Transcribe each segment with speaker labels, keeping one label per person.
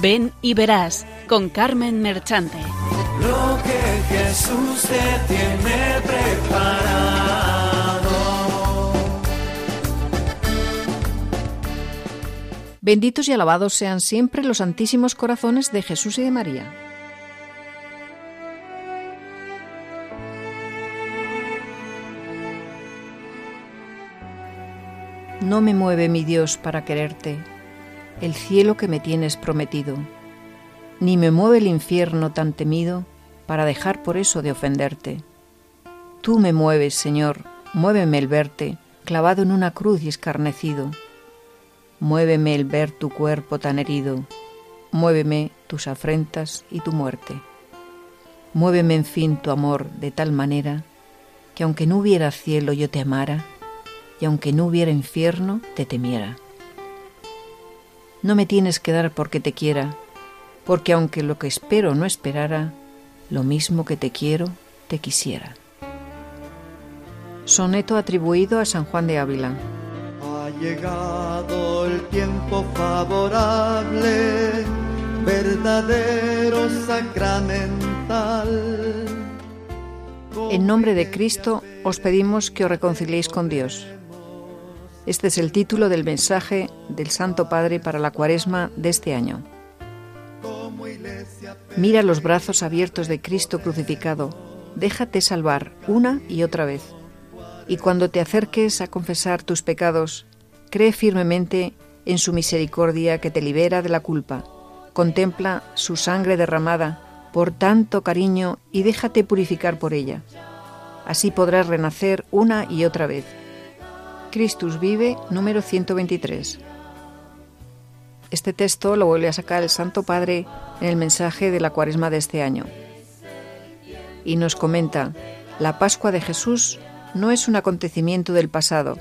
Speaker 1: Ven y verás con Carmen Merchante.
Speaker 2: Lo que Jesús te tiene preparado.
Speaker 3: Benditos y alabados sean siempre los santísimos corazones de Jesús y de María. No me mueve mi Dios para quererte el cielo que me tienes prometido, ni me mueve el infierno tan temido para dejar por eso de ofenderte. Tú me mueves, Señor, muéveme el verte, clavado en una cruz y escarnecido. Muéveme el ver tu cuerpo tan herido, muéveme tus afrentas y tu muerte. Muéveme en fin tu amor de tal manera que aunque no hubiera cielo yo te amara, y aunque no hubiera infierno te temiera. No me tienes que dar porque te quiera, porque aunque lo que espero no esperara, lo mismo que te quiero, te quisiera. Soneto atribuido a San Juan de Ávila.
Speaker 4: Ha llegado el tiempo favorable, verdadero sacramental.
Speaker 3: En nombre de Cristo os pedimos que os reconciliéis con Dios. Este es el título del mensaje del Santo Padre para la cuaresma de este año. Mira los brazos abiertos de Cristo crucificado, déjate salvar una y otra vez. Y cuando te acerques a confesar tus pecados, cree firmemente en su misericordia que te libera de la culpa. Contempla su sangre derramada por tanto cariño y déjate purificar por ella. Así podrás renacer una y otra vez Christus vive, número 123. Este texto lo vuelve a sacar el Santo Padre en el mensaje de la cuaresma de este año. Y nos comenta, la Pascua de Jesús no es un acontecimiento del pasado.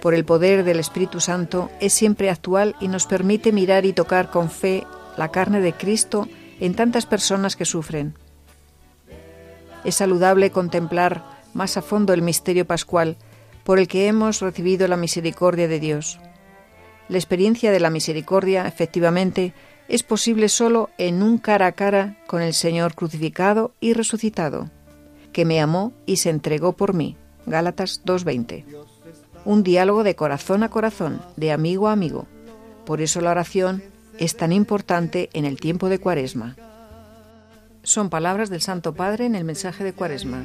Speaker 3: Por el poder del Espíritu Santo es siempre actual y nos permite mirar y tocar con fe la carne de Cristo en tantas personas que sufren. Es saludable contemplar más a fondo el misterio pascual por el que hemos recibido la misericordia de Dios. La experiencia de la misericordia, efectivamente, es posible solo en un cara a cara con el Señor crucificado y resucitado, que me amó y se entregó por mí. Gálatas 2.20. Un diálogo de corazón a corazón, de amigo a amigo. Por eso la oración es tan importante en el tiempo de Cuaresma. Son palabras del Santo Padre en el mensaje de Cuaresma.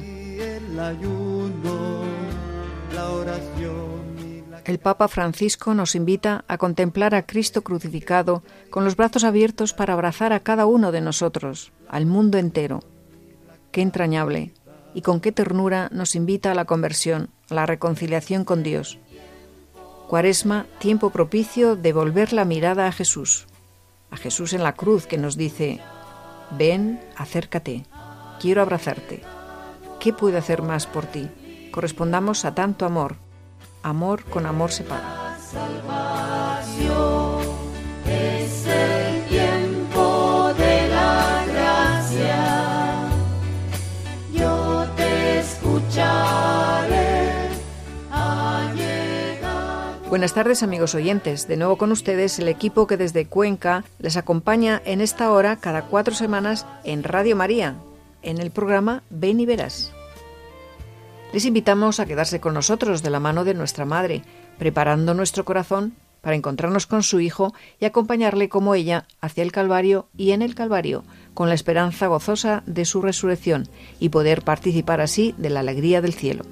Speaker 3: Papa Francisco nos invita a contemplar a Cristo crucificado con los brazos abiertos para abrazar a cada uno de nosotros, al mundo entero. Qué entrañable y con qué ternura nos invita a la conversión, a la reconciliación con Dios. Cuaresma, tiempo propicio de volver la mirada a Jesús, a Jesús en la cruz que nos dice, ven, acércate, quiero abrazarte. ¿Qué puedo hacer más por ti? Correspondamos a tanto amor Amor con amor se paga. Buenas tardes amigos oyentes, de nuevo con ustedes el equipo que desde Cuenca les acompaña en esta hora cada cuatro semanas en Radio María, en el programa Ven y Verás. Les invitamos a quedarse con nosotros de la mano de nuestra Madre, preparando nuestro corazón para encontrarnos con su Hijo y acompañarle como ella hacia el Calvario y en el Calvario, con la esperanza gozosa de su resurrección y poder participar así de la alegría del cielo.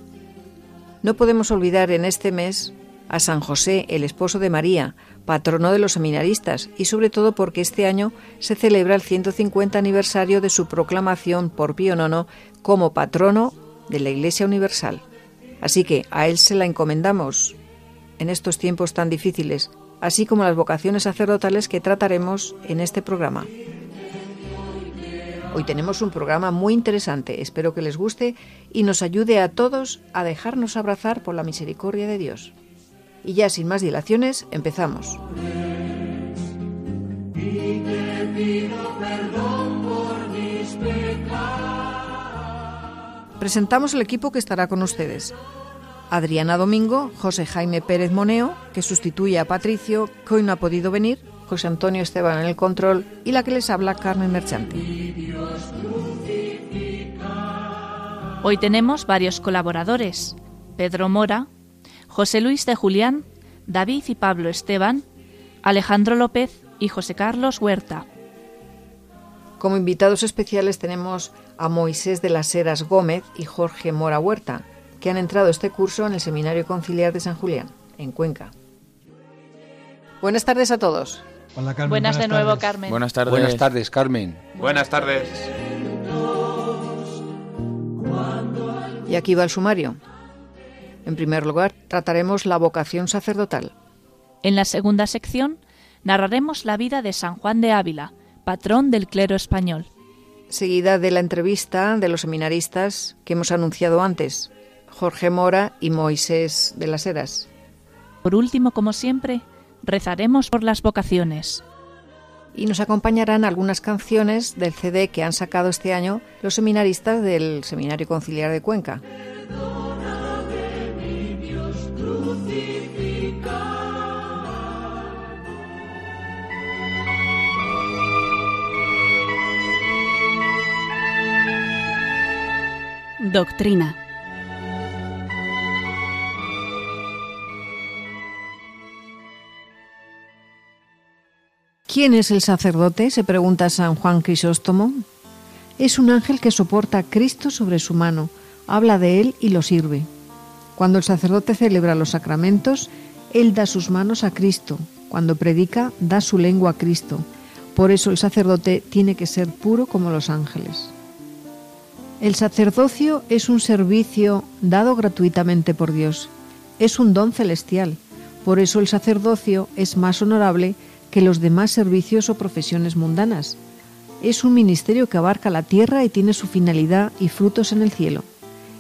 Speaker 3: No podemos olvidar en este mes a San José, el esposo de María, patrono de los seminaristas, y sobre todo porque este año se celebra el 150 aniversario de su proclamación por Pío IX como patrono de la Iglesia Universal. Así que a Él se la encomendamos en estos tiempos tan difíciles, así como las vocaciones sacerdotales que trataremos en este programa. Hoy tenemos un programa muy interesante, espero que les guste y nos ayude a todos a dejarnos abrazar por la misericordia de Dios. Y ya sin más dilaciones, empezamos. Presentamos el equipo que estará con ustedes. Adriana Domingo, José Jaime Pérez Moneo, que sustituye a Patricio, que hoy no ha podido venir, José Antonio Esteban en el control y la que les habla Carmen Merchante.
Speaker 5: Hoy tenemos varios colaboradores. Pedro Mora, José Luis de Julián, David y Pablo Esteban, Alejandro López y José Carlos Huerta.
Speaker 3: Como invitados especiales tenemos a Moisés de las Heras Gómez y Jorge Mora Huerta, que han entrado este curso en el Seminario Conciliar de San Julián, en Cuenca. Buenas tardes a todos.
Speaker 6: Hola, Carmen.
Speaker 5: Buenas, de nuevo, Carmen.
Speaker 7: Buenas tardes.
Speaker 8: Buenas tardes, Carmen.
Speaker 7: Buenas tardes.
Speaker 3: Y aquí va el sumario. En primer lugar, trataremos la vocación sacerdotal.
Speaker 5: En la segunda sección narraremos la vida de San Juan de Ávila, patrón del clero español.
Speaker 3: Seguida de la entrevista de los seminaristas que hemos anunciado antes, Jorge Mora y Moisés de las Heras.
Speaker 5: Por último, como siempre, rezaremos por las vocaciones.
Speaker 3: Y nos acompañarán algunas canciones del CD que han sacado este año los seminaristas del Seminario Conciliar de Cuenca.
Speaker 1: Doctrina.
Speaker 3: ¿Quién es el sacerdote? se pregunta San Juan Crisóstomo. Es un ángel que soporta a Cristo sobre su mano, habla de él y lo sirve. Cuando el sacerdote celebra los sacramentos, él da sus manos a Cristo. Cuando predica, da su lengua a Cristo. Por eso el sacerdote tiene que ser puro como los ángeles. El sacerdocio es un servicio dado gratuitamente por Dios. Es un don celestial. Por eso el sacerdocio es más honorable que los demás servicios o profesiones mundanas. Es un ministerio que abarca la tierra y tiene su finalidad y frutos en el cielo.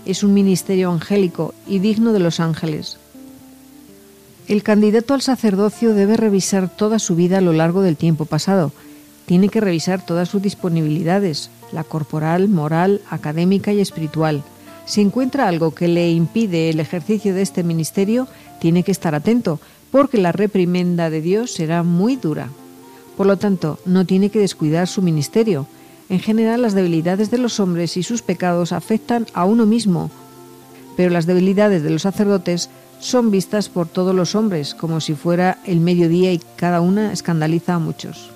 Speaker 3: Es un ministerio angélico y digno de los ángeles. El candidato al sacerdocio debe revisar toda su vida a lo largo del tiempo pasado. Tiene que revisar todas sus disponibilidades, la corporal, moral, académica y espiritual. Si encuentra algo que le impide el ejercicio de este ministerio, tiene que estar atento, porque la reprimenda de Dios será muy dura. Por lo tanto, no tiene que descuidar su ministerio. En general, las debilidades de los hombres y sus pecados afectan a uno mismo, pero las debilidades de los sacerdotes son vistas por todos los hombres como si fuera el mediodía y cada una escandaliza a muchos.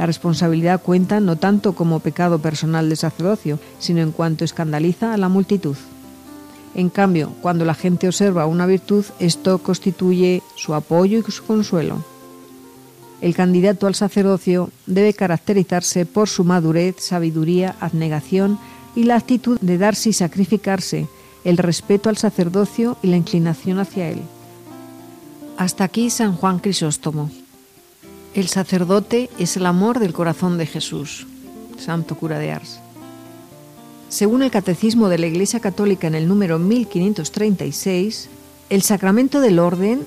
Speaker 3: La responsabilidad cuenta no tanto como pecado personal de sacerdocio, sino en cuanto escandaliza a la multitud. En cambio, cuando la gente observa una virtud, esto constituye su apoyo y su consuelo. El candidato al sacerdocio debe caracterizarse por su madurez, sabiduría, abnegación y la actitud de darse y sacrificarse, el respeto al sacerdocio y la inclinación hacia él. Hasta aquí San Juan Crisóstomo. El sacerdote es el amor del corazón de Jesús. Santo cura de Ars. Según el Catecismo de la Iglesia Católica en el número 1536, el sacramento del orden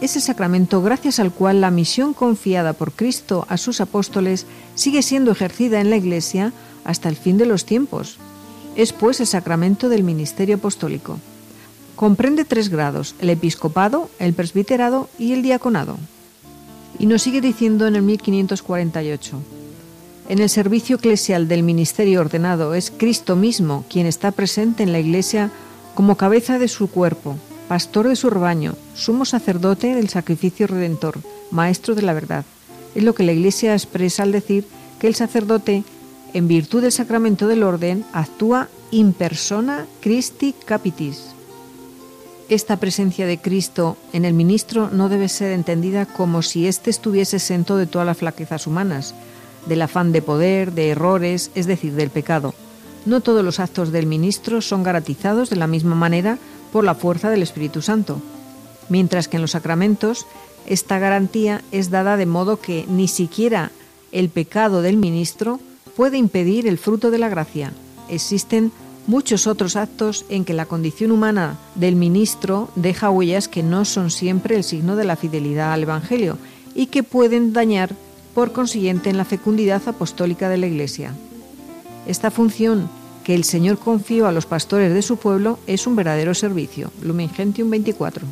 Speaker 3: es el sacramento gracias al cual la misión confiada por Cristo a sus apóstoles sigue siendo ejercida en la Iglesia hasta el fin de los tiempos. Es pues el sacramento del ministerio apostólico. Comprende tres grados, el episcopado, el presbiterado y el diaconado. Y nos sigue diciendo en el 1548. En el servicio eclesial del ministerio ordenado es Cristo mismo quien está presente en la Iglesia como cabeza de su cuerpo, pastor de su rebaño, sumo sacerdote del sacrificio redentor, maestro de la verdad. Es lo que la Iglesia expresa al decir que el sacerdote, en virtud del sacramento del orden, actúa in persona Christi capitis. Esta presencia de Cristo en el ministro no debe ser entendida como si éste estuviese exento de todas las flaquezas humanas, del afán de poder, de errores, es decir, del pecado. No todos los actos del ministro son garantizados de la misma manera por la fuerza del Espíritu Santo, mientras que en los sacramentos esta garantía es dada de modo que ni siquiera el pecado del ministro puede impedir el fruto de la gracia. Existen muchos otros actos en que la condición humana del ministro deja huellas que no son siempre el signo de la fidelidad al Evangelio y que pueden dañar por consiguiente en la fecundidad apostólica de la Iglesia. Esta función que el Señor confió a los pastores de su pueblo es un verdadero servicio. Lumen Gentium 24.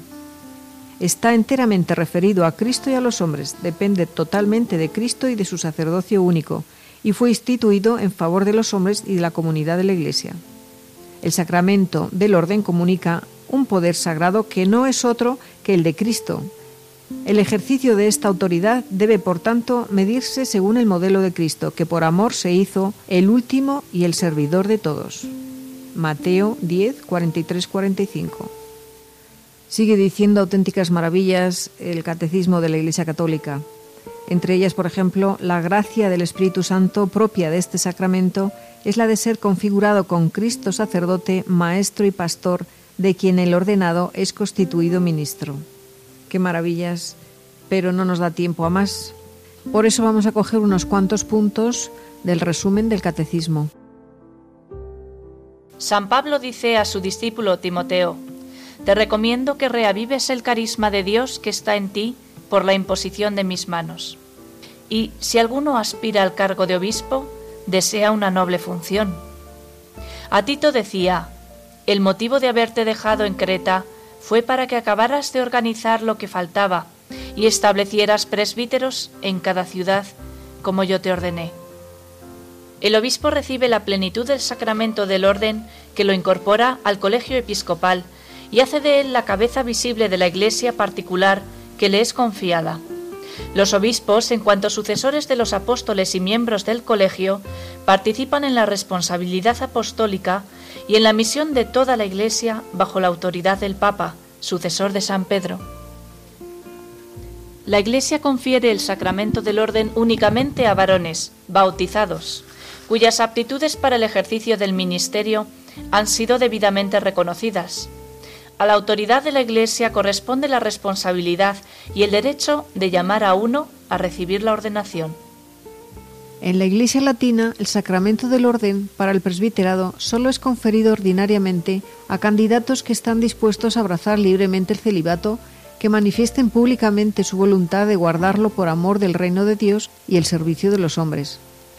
Speaker 3: está enteramente referido a Cristo y a los hombres, depende totalmente de Cristo y de su sacerdocio único, y fue instituido en favor de los hombres y de la comunidad de la Iglesia. El sacramento del orden comunica un poder sagrado que no es otro que el de Cristo. El ejercicio de esta autoridad debe, por tanto, medirse según el modelo de Cristo, que por amor se hizo el último y el servidor de todos. Mateo 10, 43, 45. Sigue diciendo auténticas maravillas el catecismo de la Iglesia Católica. Entre ellas, por ejemplo, la gracia del Espíritu Santo propia de este sacramento es la de ser configurado con Cristo sacerdote, maestro y pastor, de quien el ordenado es constituido ministro. Qué maravillas, pero no nos da tiempo a más. Por eso vamos a coger unos cuantos puntos del resumen del catecismo.
Speaker 5: San Pablo dice a su discípulo Timoteo, Te recomiendo que reavives el carisma de Dios que está en ti por la imposición de mis manos. Y si alguno aspira al cargo de obispo, desea una noble función. A Tito decía, el motivo de haberte dejado en Creta fue para que acabaras de organizar lo que faltaba y establecieras presbíteros en cada ciudad, como yo te ordené. El obispo recibe la plenitud del sacramento del orden que lo incorpora al colegio episcopal y hace de él la cabeza visible de la iglesia particular que le es confiada. Los obispos, en cuanto sucesores de los apóstoles y miembros del colegio, participan en la responsabilidad apostólica y en la misión de toda la Iglesia bajo la autoridad del Papa, sucesor de San Pedro. La Iglesia confiere el sacramento del orden únicamente a varones, bautizados, cuyas aptitudes para el ejercicio del ministerio han sido debidamente reconocidas. A la autoridad de la Iglesia corresponde la responsabilidad y el derecho de llamar a uno a recibir la ordenación.
Speaker 3: En la Iglesia Latina, el sacramento del orden para el presbiterado solo es conferido ordinariamente a candidatos que están dispuestos a abrazar libremente el celibato, que manifiesten públicamente su voluntad de guardarlo por amor del reino de Dios y el servicio de los hombres.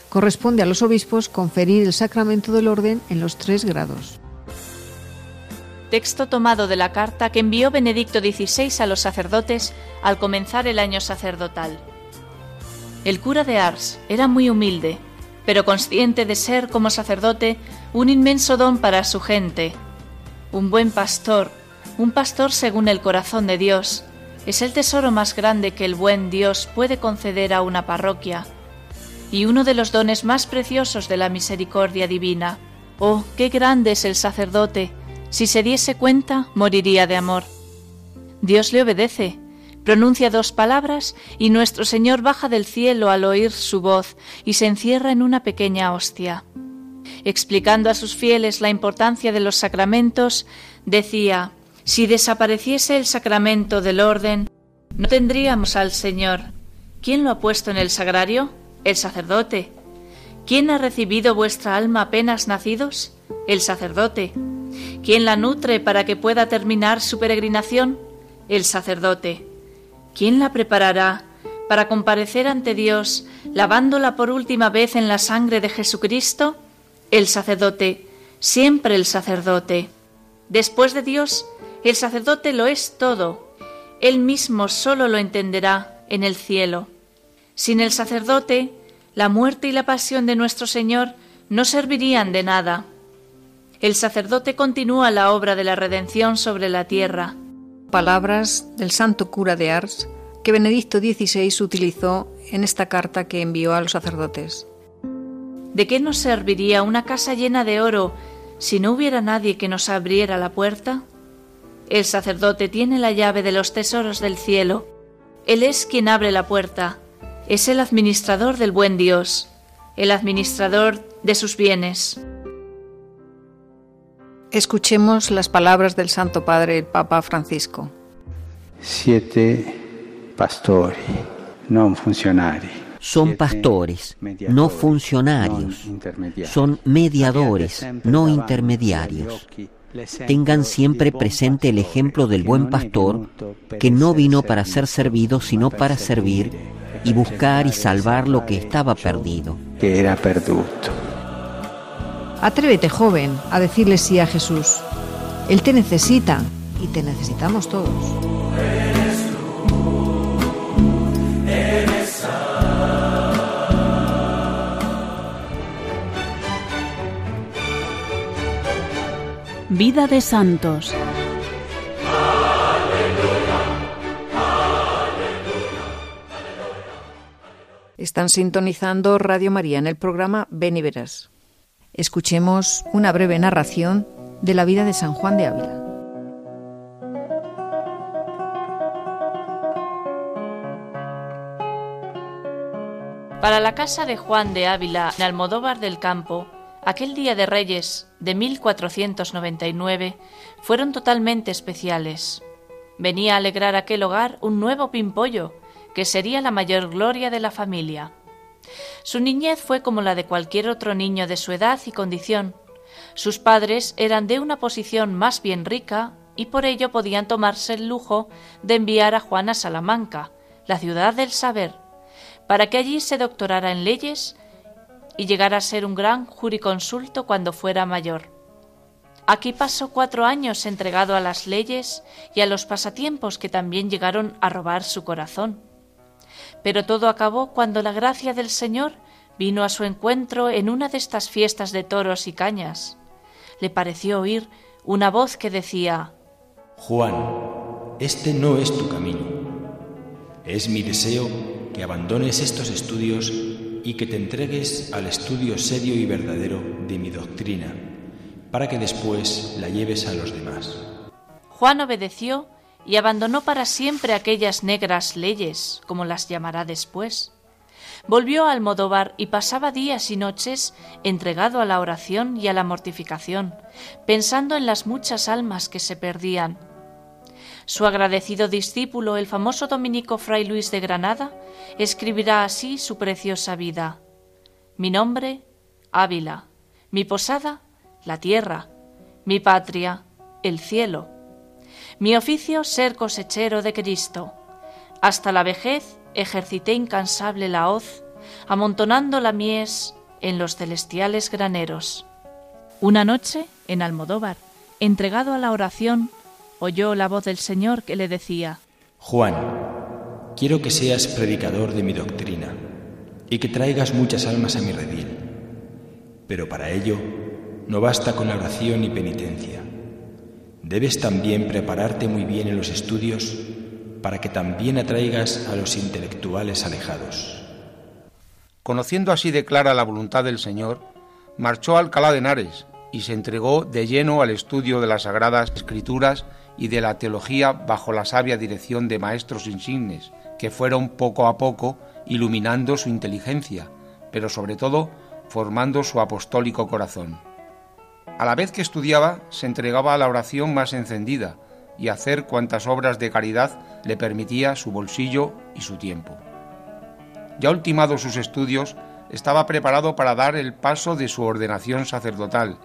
Speaker 3: Corresponde a los obispos conferir el sacramento del orden en los tres grados.
Speaker 5: Texto tomado de la carta que envió Benedicto XVI a los sacerdotes al comenzar el año sacerdotal. El cura de Ars era muy humilde, pero consciente de ser como sacerdote un inmenso don para su gente. Un buen pastor, un pastor según el corazón de Dios, es el tesoro más grande que el buen Dios puede conceder a una parroquia, y uno de los dones más preciosos de la misericordia divina. Oh, qué grande es el sacerdote, si se diese cuenta, moriría de amor. Dios le obedece, pronuncia dos palabras y nuestro Señor baja del cielo al oír su voz y se encierra en una pequeña hostia. Explicando a sus fieles la importancia de los sacramentos, decía, si desapareciese el sacramento del orden, no tendríamos al Señor. ¿Quién lo ha puesto en el sagrario? El sacerdote. ¿Quién ha recibido vuestra alma apenas nacidos? El sacerdote. ¿Quién la nutre para que pueda terminar su peregrinación? El sacerdote. ¿Quién la preparará para comparecer ante Dios lavándola por última vez en la sangre de Jesucristo? El sacerdote, siempre el sacerdote. Después de Dios, el sacerdote lo es todo. Él mismo solo lo entenderá en el cielo. Sin el sacerdote, la muerte y la pasión de nuestro Señor no servirían de nada el sacerdote continúa la obra de la redención sobre la tierra.
Speaker 3: Palabras del santo cura de Ars que Benedicto XVI utilizó en esta carta que envió a los sacerdotes.
Speaker 5: ¿De qué nos serviría una casa llena de oro si no hubiera nadie que nos abriera la puerta? El sacerdote tiene la llave de los tesoros del cielo. Él es quien abre la puerta. Es el administrador del buen Dios, el administrador de sus bienes.
Speaker 3: Escuchemos las palabras del Santo Padre, el Papa Francisco.
Speaker 6: Siete pastori, non funcionari.
Speaker 7: Son pastores, no funcionarios. Son mediadores, no intermediarios. Tengan siempre presente el ejemplo del buen pastor, que no vino para ser servido, sino para servir y buscar y salvar lo que estaba perdido.
Speaker 6: Que era perduto.
Speaker 3: Atrévete, joven, a decirle sí a Jesús. Él te necesita y te necesitamos todos.
Speaker 1: Vida de Santos.
Speaker 3: Están sintonizando Radio María en el programa Ven y Verás. Escuchemos una breve narración de la vida de San Juan de Ávila.
Speaker 5: Para la casa de Juan de Ávila en Almodóvar del Campo, aquel día de Reyes de 1499 fueron totalmente especiales. Venía a alegrar aquel hogar un nuevo pimpollo, que sería la mayor gloria de la familia. Su niñez fue como la de cualquier otro niño de su edad y condición. Sus padres eran de una posición más bien rica y por ello podían tomarse el lujo de enviar a Juan a Salamanca, la ciudad del saber, para que allí se doctorara en leyes y llegara a ser un gran juriconsulto cuando fuera mayor. Aquí pasó cuatro años entregado a las leyes y a los pasatiempos que también llegaron a robar su corazón. Pero todo acabó cuando la gracia del Señor vino a su encuentro en una de estas fiestas de toros y cañas. Le pareció oír una voz que decía
Speaker 8: Juan, este no es tu camino. Es mi deseo que abandones estos estudios y que te entregues al estudio serio y verdadero de mi doctrina, para que después la lleves a los demás.
Speaker 5: Juan obedeció y abandonó para siempre aquellas negras leyes, como las llamará después. Volvió a Almodóvar y pasaba días y noches entregado a la oración y a la mortificación, pensando en las muchas almas que se perdían, su agradecido discípulo, el famoso dominico Fray Luis de Granada, escribirá así su preciosa vida. Mi nombre, Ávila. Mi posada, la tierra. Mi patria, el cielo. Mi oficio, ser cosechero de Cristo. Hasta la vejez ejercité incansable la hoz, amontonando la mies en los celestiales graneros. Una noche, en Almodóvar, entregado a la oración, oyó la voz del Señor que le decía,
Speaker 8: Juan, quiero que seas predicador de mi doctrina y que traigas muchas almas a mi redil. Pero para ello no basta con la oración y penitencia. Debes también prepararte muy bien en los estudios para que también atraigas a los intelectuales alejados.
Speaker 9: Conociendo así de clara la voluntad del Señor, marchó a Alcalá de Henares y se entregó de lleno al estudio de las Sagradas Escrituras y de la teología bajo la sabia dirección de maestros insignes, que fueron poco a poco iluminando su inteligencia, pero sobre todo formando su apostólico corazón. A la vez que estudiaba, se entregaba a la oración más encendida y a hacer cuantas obras de caridad le permitía su bolsillo y su tiempo. Ya ultimados sus estudios, estaba preparado para dar el paso de su ordenación sacerdotal.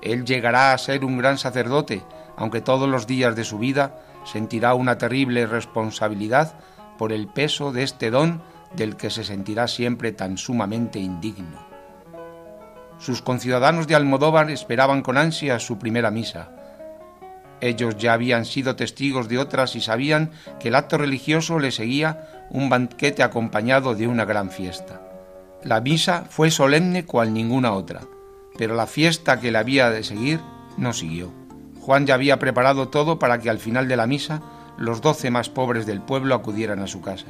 Speaker 9: Él llegará a ser un gran sacerdote aunque todos los días de su vida sentirá una terrible responsabilidad por el peso de este don del que se sentirá siempre tan sumamente indigno. Sus conciudadanos de Almodóvar esperaban con ansia su primera misa. Ellos ya habían sido testigos de otras y sabían que el acto religioso le seguía un banquete acompañado de una gran fiesta. La misa fue solemne cual ninguna otra, pero la fiesta que le había de seguir no siguió. Juan ya había preparado todo para que al final de la misa los doce más pobres del pueblo acudieran a su casa.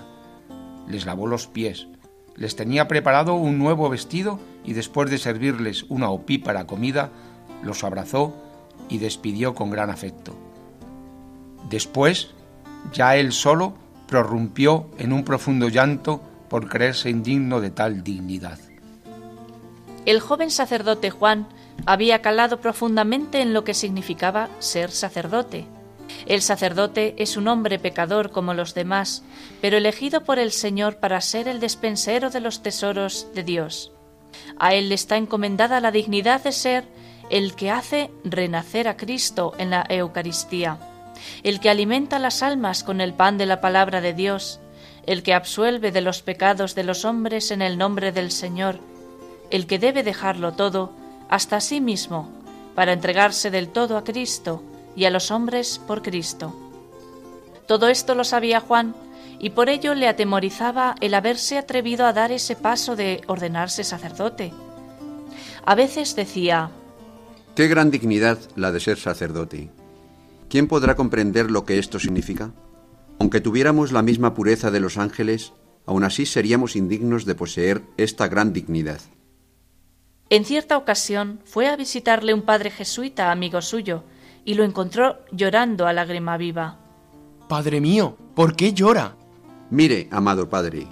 Speaker 9: Les lavó los pies, les tenía preparado un nuevo vestido y después de servirles una opípara comida, los abrazó y despidió con gran afecto. Después, ya él solo prorrumpió en un profundo llanto por creerse indigno de tal dignidad.
Speaker 5: El joven sacerdote Juan había calado profundamente en lo que significaba ser sacerdote. El sacerdote es un hombre pecador como los demás, pero elegido por el Señor para ser el despensero de los tesoros de Dios. A él está encomendada la dignidad de ser el que hace renacer a Cristo en la Eucaristía, el que alimenta las almas con el pan de la palabra de Dios, el que absuelve de los pecados de los hombres en el nombre del Señor, el que debe dejarlo todo hasta sí mismo, para entregarse del todo a Cristo y a los hombres por Cristo. Todo esto lo sabía Juan, y por ello le atemorizaba el haberse atrevido a dar ese paso de ordenarse sacerdote. A veces decía,
Speaker 10: Qué gran dignidad la de ser sacerdote. ¿Quién podrá comprender lo que esto significa? Aunque tuviéramos la misma pureza de los ángeles, aún así seríamos indignos de poseer esta gran dignidad.
Speaker 5: En cierta ocasión fue a visitarle un padre jesuita, amigo suyo, y lo encontró llorando a lágrima viva.
Speaker 11: Padre mío, ¿por qué llora?
Speaker 10: Mire, amado padre,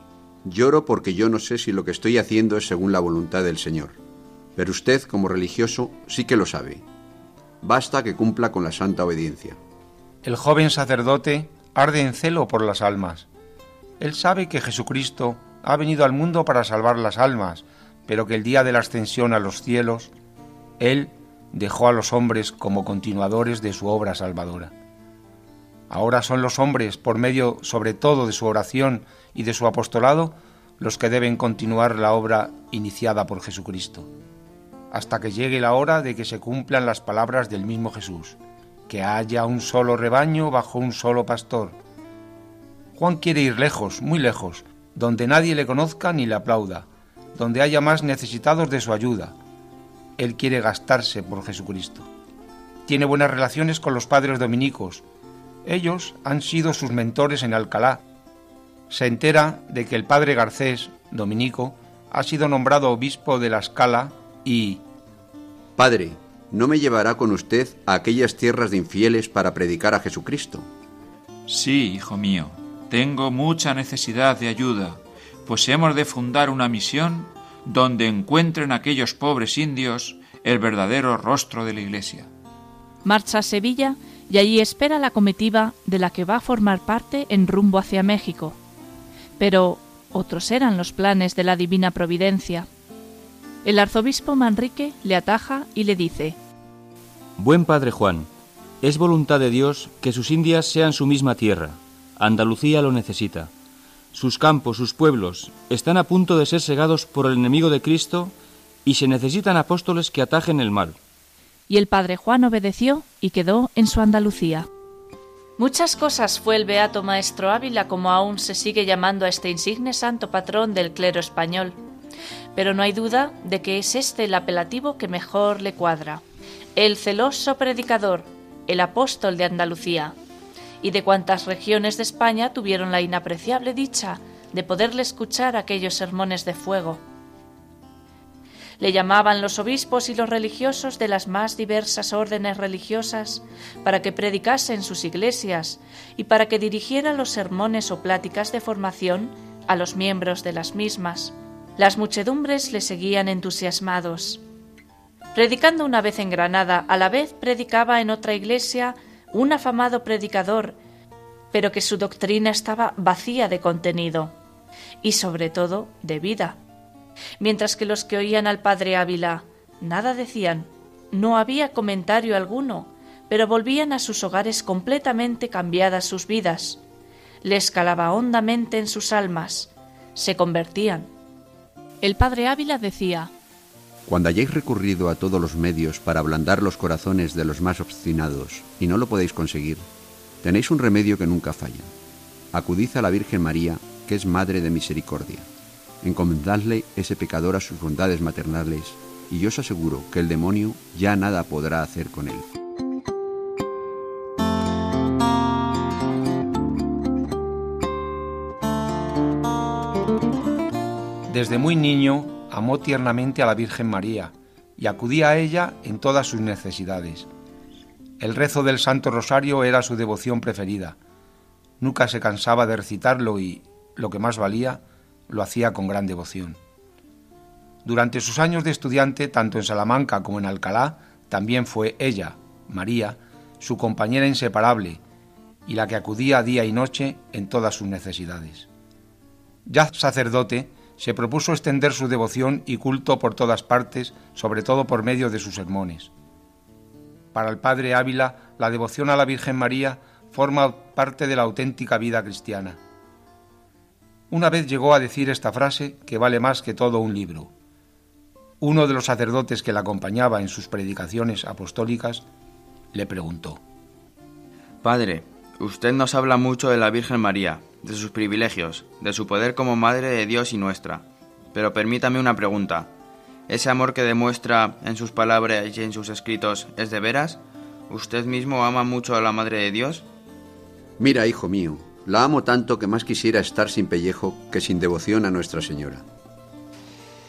Speaker 10: lloro porque yo no sé si lo que estoy haciendo es según la voluntad del Señor pero usted como religioso sí que lo sabe. Basta que cumpla con la santa obediencia.
Speaker 9: El joven sacerdote arde en celo por las almas. Él sabe que Jesucristo ha venido al mundo para salvar las almas, pero que el día de la ascensión a los cielos, Él dejó a los hombres como continuadores de su obra salvadora. Ahora son los hombres, por medio sobre todo de su oración y de su apostolado, los que deben continuar la obra iniciada por Jesucristo hasta que llegue la hora de que se cumplan las palabras del mismo Jesús, que haya un solo rebaño bajo un solo pastor. Juan quiere ir lejos, muy lejos, donde nadie le conozca ni le aplauda, donde haya más necesitados de su ayuda. Él quiere gastarse por Jesucristo. Tiene buenas relaciones con los padres dominicos. Ellos han sido sus mentores en Alcalá. Se entera de que el padre Garcés, dominico, ha sido nombrado obispo de la Escala y
Speaker 10: Padre, ¿no me llevará con usted a aquellas tierras de infieles para predicar a Jesucristo?
Speaker 12: Sí, hijo mío, tengo mucha necesidad de ayuda, pues hemos de fundar una misión donde encuentren aquellos pobres indios el verdadero rostro de la Iglesia.
Speaker 5: Marcha a Sevilla y allí espera la comitiva de la que va a formar parte en rumbo hacia México. Pero otros eran los planes de la Divina Providencia. El arzobispo Manrique le ataja y le dice,
Speaker 13: Buen padre Juan, es voluntad de Dios que sus Indias sean su misma tierra. Andalucía lo necesita. Sus campos, sus pueblos, están a punto de ser segados por el enemigo de Cristo y se necesitan apóstoles que atajen el mal.
Speaker 5: Y el padre Juan obedeció y quedó en su Andalucía. Muchas cosas fue el beato maestro Ávila como aún se sigue llamando a este insigne santo patrón del clero español pero no hay duda de que es este el apelativo que mejor le cuadra. El celoso predicador, el apóstol de Andalucía, y de cuantas regiones de España tuvieron la inapreciable dicha de poderle escuchar aquellos sermones de fuego. Le llamaban los obispos y los religiosos de las más diversas órdenes religiosas para que predicase en sus iglesias y para que dirigiera los sermones o pláticas de formación a los miembros de las mismas. Las muchedumbres le seguían entusiasmados. Predicando una vez en Granada, a la vez predicaba en otra iglesia un afamado predicador, pero que su doctrina estaba vacía de contenido y sobre todo de vida. Mientras que los que oían al padre Ávila nada decían, no había comentario alguno, pero volvían a sus hogares completamente cambiadas sus vidas. Les calaba hondamente en sus almas, se convertían el padre Ávila decía,
Speaker 10: Cuando hayáis recurrido a todos los medios para ablandar los corazones de los más obstinados y no lo podéis conseguir, tenéis un remedio que nunca falla. Acudid a la Virgen María, que es Madre de Misericordia. Encomendadle ese pecador a sus bondades maternales y yo os aseguro que el demonio ya nada podrá hacer con él.
Speaker 9: Desde muy niño amó tiernamente a la Virgen María y acudía a ella en todas sus necesidades. El rezo del Santo Rosario era su devoción preferida. Nunca se cansaba de recitarlo y, lo que más valía, lo hacía con gran devoción. Durante sus años de estudiante, tanto en Salamanca como en Alcalá, también fue ella, María, su compañera inseparable y la que acudía día y noche en todas sus necesidades. Ya sacerdote, se propuso extender su devoción y culto por todas partes, sobre todo por medio de sus sermones. Para el padre Ávila, la devoción a la Virgen María forma parte de la auténtica vida cristiana. Una vez llegó a decir esta frase que vale más que todo un libro. Uno de los sacerdotes que la acompañaba en sus predicaciones apostólicas le preguntó,
Speaker 14: Padre, usted nos habla mucho de la Virgen María, de sus privilegios, de su poder como Madre de Dios y nuestra. Pero permítame una pregunta. ¿Ese amor que demuestra en sus palabras y en sus escritos es de veras? ¿Usted mismo ama mucho a la Madre de Dios?
Speaker 10: Mira, hijo mío, la amo tanto que más quisiera estar sin pellejo que sin devoción a Nuestra Señora.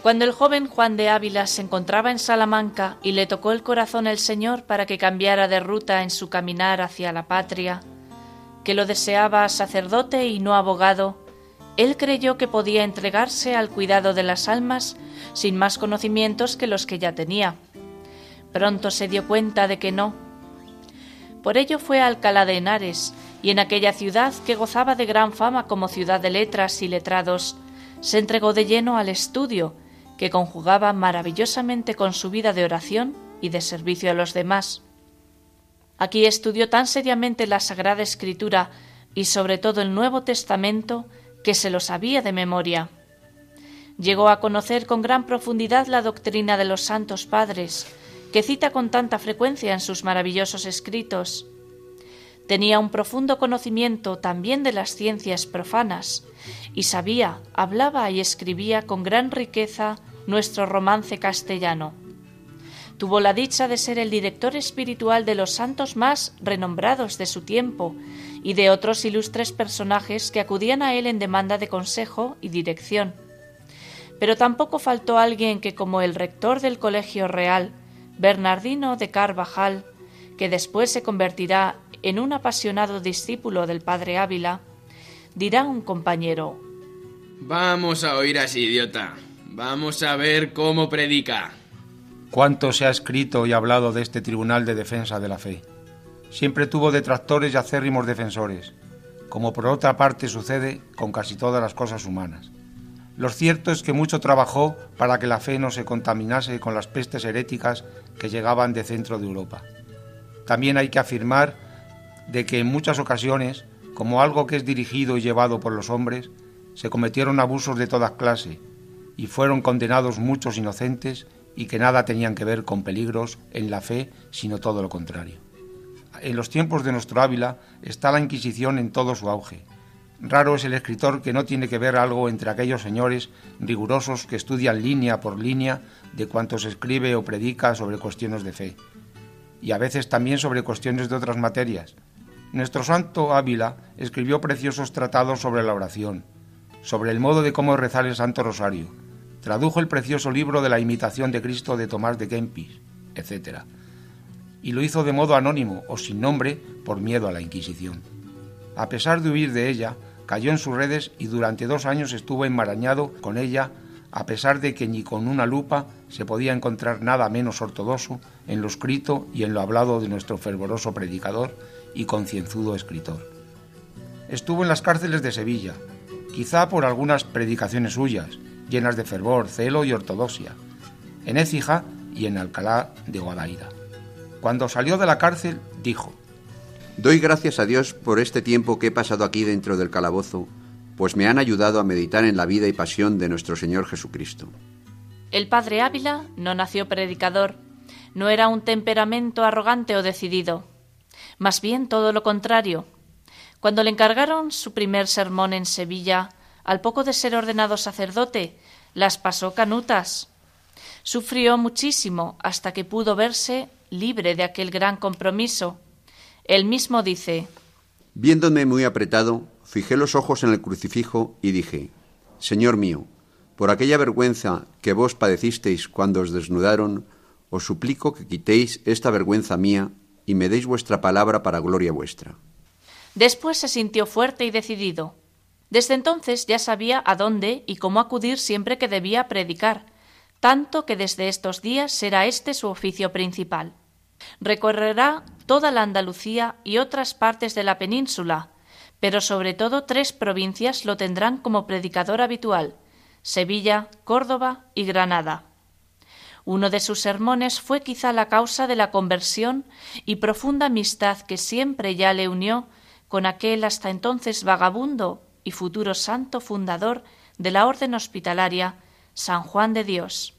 Speaker 5: Cuando el joven Juan de Ávila se encontraba en Salamanca y le tocó el corazón el Señor para que cambiara de ruta en su caminar hacia la patria, que lo deseaba sacerdote y no abogado, él creyó que podía entregarse al cuidado de las almas sin más conocimientos que los que ya tenía. Pronto se dio cuenta de que no. Por ello fue a Alcalá de Henares, y en aquella ciudad que gozaba de gran fama como ciudad de letras y letrados, se entregó de lleno al estudio, que conjugaba maravillosamente con su vida de oración y de servicio a los demás. Aquí estudió tan seriamente la Sagrada Escritura y sobre todo el Nuevo Testamento que se lo sabía de memoria. Llegó a conocer con gran profundidad la doctrina de los santos padres, que cita con tanta frecuencia en sus maravillosos escritos. Tenía un profundo conocimiento también de las ciencias profanas, y sabía, hablaba y escribía con gran riqueza nuestro romance castellano. Tuvo la dicha de ser el director espiritual de los santos más renombrados de su tiempo y de otros ilustres personajes que acudían a él en demanda de consejo y dirección. Pero tampoco faltó alguien que, como el rector del Colegio Real, Bernardino de Carvajal, que después se convertirá en un apasionado discípulo del padre Ávila, dirá un compañero
Speaker 15: Vamos a oír así, idiota. Vamos a ver cómo predica.
Speaker 9: Cuánto se ha escrito y hablado de este Tribunal de Defensa de la Fe. Siempre tuvo detractores y acérrimos defensores, como por otra parte sucede con casi todas las cosas humanas. Lo cierto es que mucho trabajó para que la fe no se contaminase con las pestes heréticas que llegaban de centro de Europa. También hay que afirmar de que en muchas ocasiones, como algo que es dirigido y llevado por los hombres, se cometieron abusos de toda clase y fueron condenados muchos inocentes y que nada tenían que ver con peligros en la fe, sino todo lo contrario. En los tiempos de nuestro Ávila está la Inquisición en todo su auge. Raro es el escritor que no tiene que ver algo entre aquellos señores rigurosos que estudian línea por línea de cuanto se escribe o predica sobre cuestiones de fe, y a veces también sobre cuestiones de otras materias. Nuestro santo Ávila escribió preciosos tratados sobre la oración, sobre el modo de cómo rezar el Santo Rosario, tradujo el precioso libro de la imitación de Cristo de Tomás de Kempis, etc. Y lo hizo de modo anónimo o sin nombre por miedo a la Inquisición. A pesar de huir de ella, cayó en sus redes y durante dos años estuvo enmarañado con ella, a pesar de que ni con una lupa se podía encontrar nada menos ortodoxo en lo escrito y en lo hablado de nuestro fervoroso predicador y concienzudo escritor. Estuvo en las cárceles de Sevilla, quizá por algunas predicaciones suyas, llenas de fervor, celo y ortodoxia, en Écija y en Alcalá de Guadaira. Cuando salió de la cárcel, dijo,
Speaker 10: Doy gracias a Dios por este tiempo que he pasado aquí dentro del calabozo, pues me han ayudado a meditar en la vida y pasión de nuestro Señor Jesucristo.
Speaker 5: El padre Ávila no nació predicador, no era un temperamento arrogante o decidido, más bien todo lo contrario, cuando le encargaron su primer sermón en Sevilla, al poco de ser ordenado sacerdote, las pasó canutas. Sufrió muchísimo hasta que pudo verse libre de aquel gran compromiso. Él mismo dice
Speaker 10: Viéndome muy apretado, fijé los ojos en el crucifijo y dije Señor mío, por aquella vergüenza que vos padecisteis cuando os desnudaron, os suplico que quitéis esta vergüenza mía y me deis vuestra palabra para gloria vuestra.
Speaker 5: Después se sintió fuerte y decidido. Desde entonces ya sabía a dónde y cómo acudir siempre que debía predicar, tanto que desde estos días será este su oficio principal. Recorrerá toda la Andalucía y otras partes de la península, pero sobre todo tres provincias lo tendrán como predicador habitual Sevilla, Córdoba y Granada. Uno de sus sermones fue quizá la causa de la conversión y profunda amistad que siempre ya le unió con aquel hasta entonces vagabundo y futuro santo fundador de la Orden Hospitalaria, San Juan de Dios.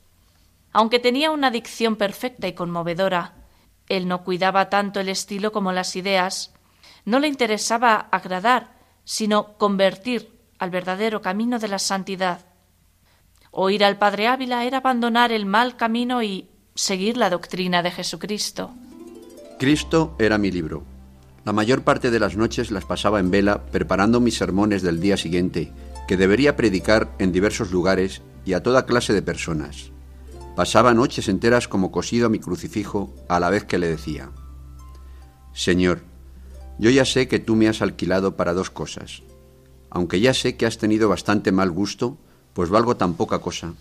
Speaker 5: Aunque tenía una dicción perfecta y conmovedora, él no cuidaba tanto el estilo como las ideas, no le interesaba agradar, sino convertir al verdadero camino de la santidad. Oír al padre Ávila era abandonar el mal camino y seguir la doctrina de Jesucristo.
Speaker 10: Cristo era mi libro. La mayor parte de las noches las pasaba en vela preparando mis sermones del día siguiente, que debería predicar en diversos lugares y a toda clase de personas. Pasaba noches enteras como cosido a mi crucifijo a la vez que le decía, Señor, yo ya sé que tú me has alquilado para dos cosas. Aunque ya sé que has tenido bastante mal gusto, pues valgo tan poca cosa,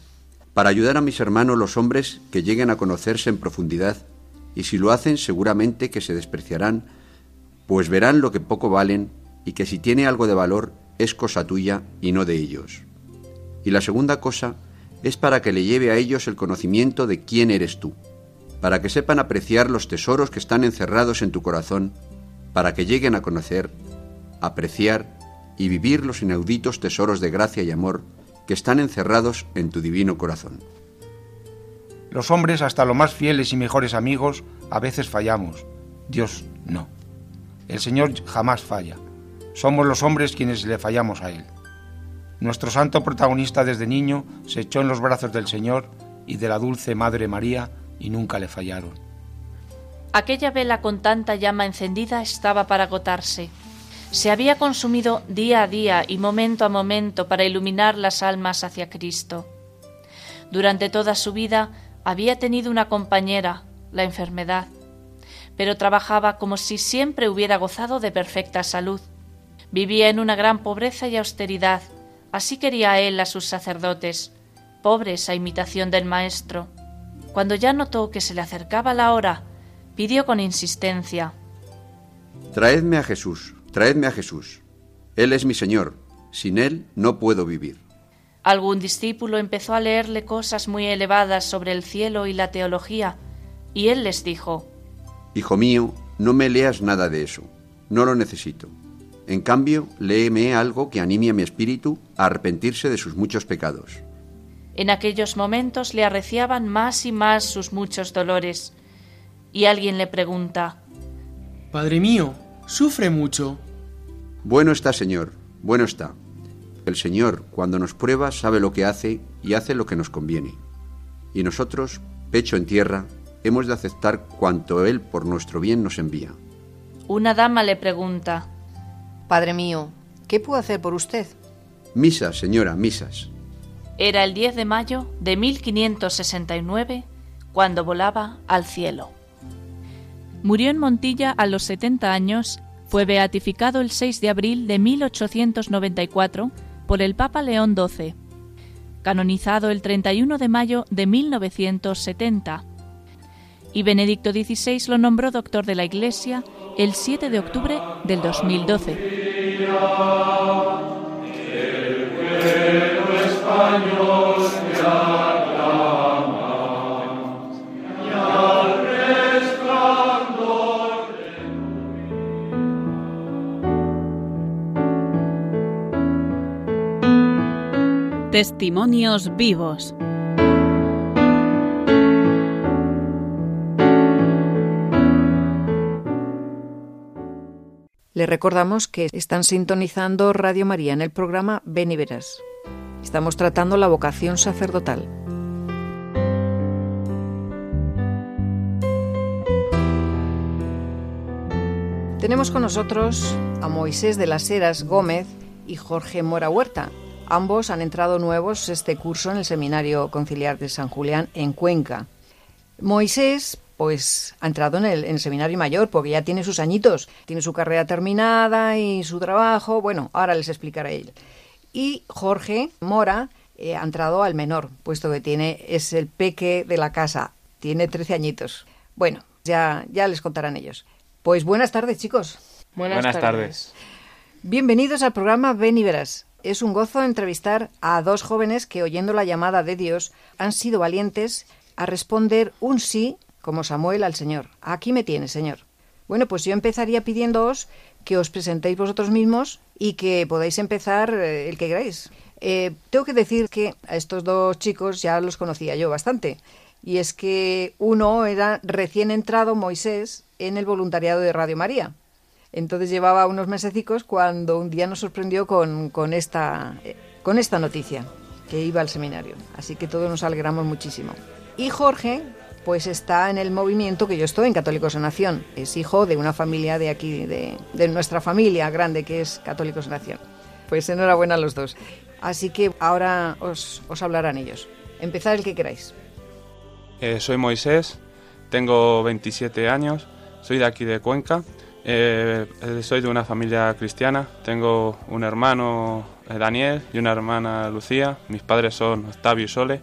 Speaker 10: para ayudar a mis hermanos los hombres que lleguen a conocerse en profundidad, y si lo hacen seguramente que se despreciarán, pues verán lo que poco valen y que si tiene algo de valor es cosa tuya y no de ellos. Y la segunda cosa es para que le lleve a ellos el conocimiento de quién eres tú, para que sepan apreciar los tesoros que están encerrados en tu corazón, para que lleguen a conocer, apreciar y vivir los inauditos tesoros de gracia y amor que están encerrados en tu divino corazón.
Speaker 9: Los hombres, hasta los más fieles y mejores amigos, a veces fallamos. Dios no. El Señor jamás falla. Somos los hombres quienes le fallamos a Él. Nuestro santo protagonista desde niño se echó en los brazos del Señor y de la dulce Madre María y nunca le fallaron.
Speaker 5: Aquella vela con tanta llama encendida estaba para agotarse. Se había consumido día a día y momento a momento para iluminar las almas hacia Cristo. Durante toda su vida había tenido una compañera, la enfermedad, pero trabajaba como si siempre hubiera gozado de perfecta salud. Vivía en una gran pobreza y austeridad, así quería él a sus sacerdotes, pobres a imitación del Maestro. Cuando ya notó que se le acercaba la hora, pidió con insistencia
Speaker 10: Traedme a Jesús, traedme a Jesús. Él es mi Señor, sin Él no puedo vivir.
Speaker 5: Algún discípulo empezó a leerle cosas muy elevadas sobre el cielo y la teología, y él les dijo,
Speaker 10: Hijo mío, no me leas nada de eso, no lo necesito. En cambio, léeme algo que anime a mi espíritu a arrepentirse de sus muchos pecados.
Speaker 5: En aquellos momentos le arreciaban más y más sus muchos dolores, y alguien le pregunta,
Speaker 11: Padre mío, ¿sufre mucho?
Speaker 10: Bueno está, Señor, bueno está. El Señor, cuando nos prueba, sabe lo que hace y hace lo que nos conviene. Y nosotros, pecho en tierra, hemos de aceptar cuanto Él por nuestro bien nos envía.
Speaker 5: Una dama le pregunta,
Speaker 3: Padre mío, ¿qué puedo hacer por usted?
Speaker 10: Misas, señora, misas.
Speaker 5: Era el 10 de mayo de 1569 cuando volaba al cielo. Murió en Montilla a los 70 años, fue beatificado el 6 de abril de 1894 por el Papa León XII, canonizado el 31 de mayo de 1970, y Benedicto XVI lo nombró doctor de la Iglesia el 7 de octubre del 2012.
Speaker 1: Testimonios vivos.
Speaker 3: Le recordamos que están sintonizando Radio María en el programa Ven y Verás. Estamos tratando la vocación sacerdotal. Tenemos con nosotros a Moisés de las Heras Gómez y Jorge Mora Huerta. Ambos han entrado nuevos este curso en el Seminario Conciliar de San Julián en Cuenca. Moisés, pues, ha entrado en el, en el, Seminario Mayor porque ya tiene sus añitos, tiene su carrera terminada y su trabajo. Bueno, ahora les explicaré él. Y Jorge Mora eh, ha entrado al menor, puesto que tiene es el peque de la casa, tiene 13 añitos. Bueno, ya, ya les contarán ellos. Pues buenas tardes, chicos.
Speaker 16: Buenas, buenas tardes.
Speaker 3: tardes. Bienvenidos al programa Ven y Verás. Es un gozo entrevistar a dos jóvenes que, oyendo la llamada de Dios, han sido valientes a responder un sí, como Samuel, al Señor. Aquí me tiene, Señor. Bueno, pues yo empezaría pidiéndoos que os presentéis vosotros mismos y que podáis empezar eh, el que queráis. Eh, tengo que decir que a estos dos chicos ya los conocía yo bastante. Y es que uno era recién entrado, Moisés, en el voluntariado de Radio María. Entonces llevaba unos mesecicos cuando un día nos sorprendió con, con, esta, con esta noticia. que iba al seminario. Así que todos nos alegramos muchísimo. Y Jorge, pues está en el movimiento que yo estoy en Católicos en Nación. Es hijo de una familia de aquí, de, nuestra familia grande que es Católicos en Nación. Pues enhorabuena a los dos. Así que ahora os, hablarán ellos. Empezad el que queráis.
Speaker 16: Eh, soy Moisés, tengo 27 años, soy de aquí de Cuenca, eh, soy de una familia cristiana, tengo un hermano eh, Daniel y una hermana Lucía, mis padres son Octavio y Sole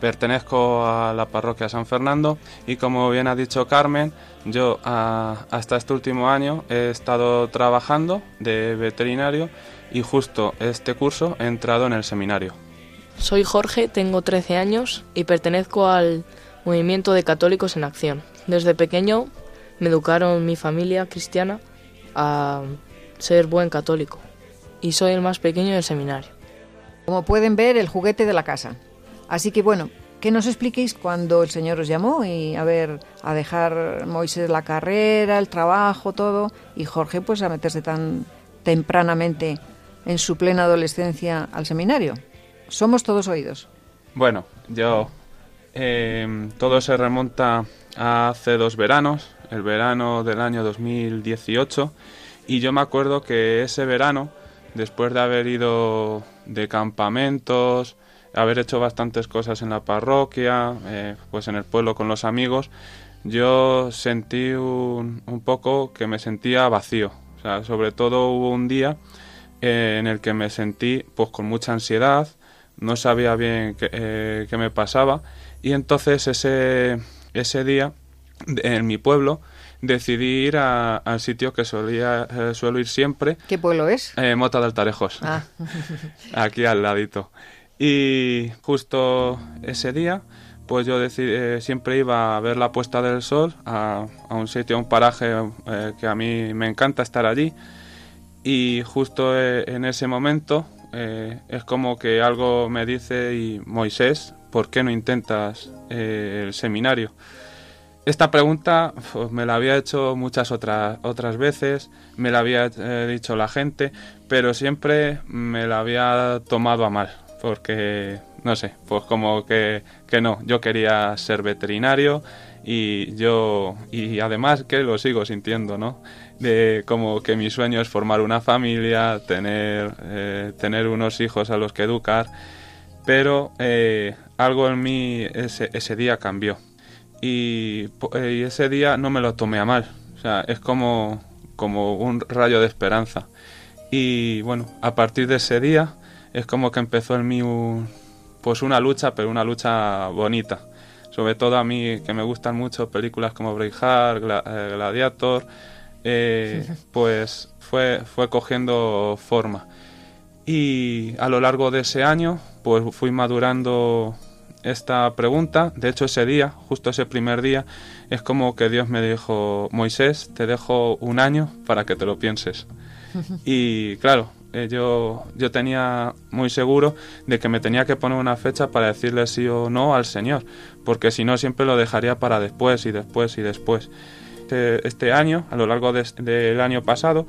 Speaker 16: Pertenezco a la parroquia San Fernando y como bien ha dicho Carmen, yo hasta este último año he estado trabajando de veterinario y justo este curso he entrado en el seminario.
Speaker 17: Soy Jorge, tengo 13 años y pertenezco al movimiento de católicos en acción. Desde pequeño me educaron mi familia cristiana a ser buen católico y soy el más pequeño del seminario.
Speaker 3: Como pueden ver, el juguete de la casa. Así que bueno, que nos expliquéis cuando el Señor os llamó y a ver, a dejar Moisés la carrera, el trabajo, todo, y Jorge pues a meterse tan tempranamente en su plena adolescencia al seminario. Somos todos oídos.
Speaker 16: Bueno, yo em, todo se remonta a hace dos veranos, el verano del año 2018, y yo me acuerdo que ese verano, después de haber ido de campamentos, haber hecho bastantes cosas en la parroquia, eh, pues en el pueblo con los amigos, yo sentí un, poco que me sentía vacío. O sea, sobre todo hubo un día eh, en el que me sentí pues con mucha ansiedad, no sabía bien qué, eh, qué me pasaba y entonces ese, ese día en mi pueblo decidí ir al sitio que solía, suelo ir siempre.
Speaker 3: ¿Qué pueblo es?
Speaker 16: Mota de Altarejos. Ah. Aquí al ladito. Y justo ese día, pues yo eh, siempre iba a ver la puesta del sol a, un sitio, a un paraje eh, que a mí me encanta estar allí. Y justo eh, en ese momento es como que algo me dice, y Moisés, ¿por qué no intentas el seminario? Esta pregunta me la había hecho muchas otras, otras veces, me la había dicho la gente, pero siempre me la había tomado a mal porque, no sé, pues como que, que no, yo quería ser veterinario y yo, y además que lo sigo sintiendo, ¿no? De como que mi sueño es formar una familia, tener, eh, tener unos hijos a los que educar, pero eh, algo en mí ese, ese día cambió y, y, ese día no me lo tomé a mal, o sea, es como, como un rayo de esperanza. Y bueno, a partir de ese día es como que empezó en mí pues una lucha, pero una lucha bonita. Sobre todo a mí que me gustan mucho películas como Braveheart, eh, Gladiator, eh, pues fue, fue cogiendo forma. Y a lo largo de ese año, pues fui madurando esta pregunta. De hecho, ese día, justo ese primer día, es como que Dios me dijo, Moisés, te dejo un año para que te lo pienses. Y claro, eh, yo, yo tenía muy seguro de que me tenía que poner una fecha para decirle sí o no al Señor, porque si no siempre lo dejaría para después y después y después. Este, este año, a lo largo del año pasado,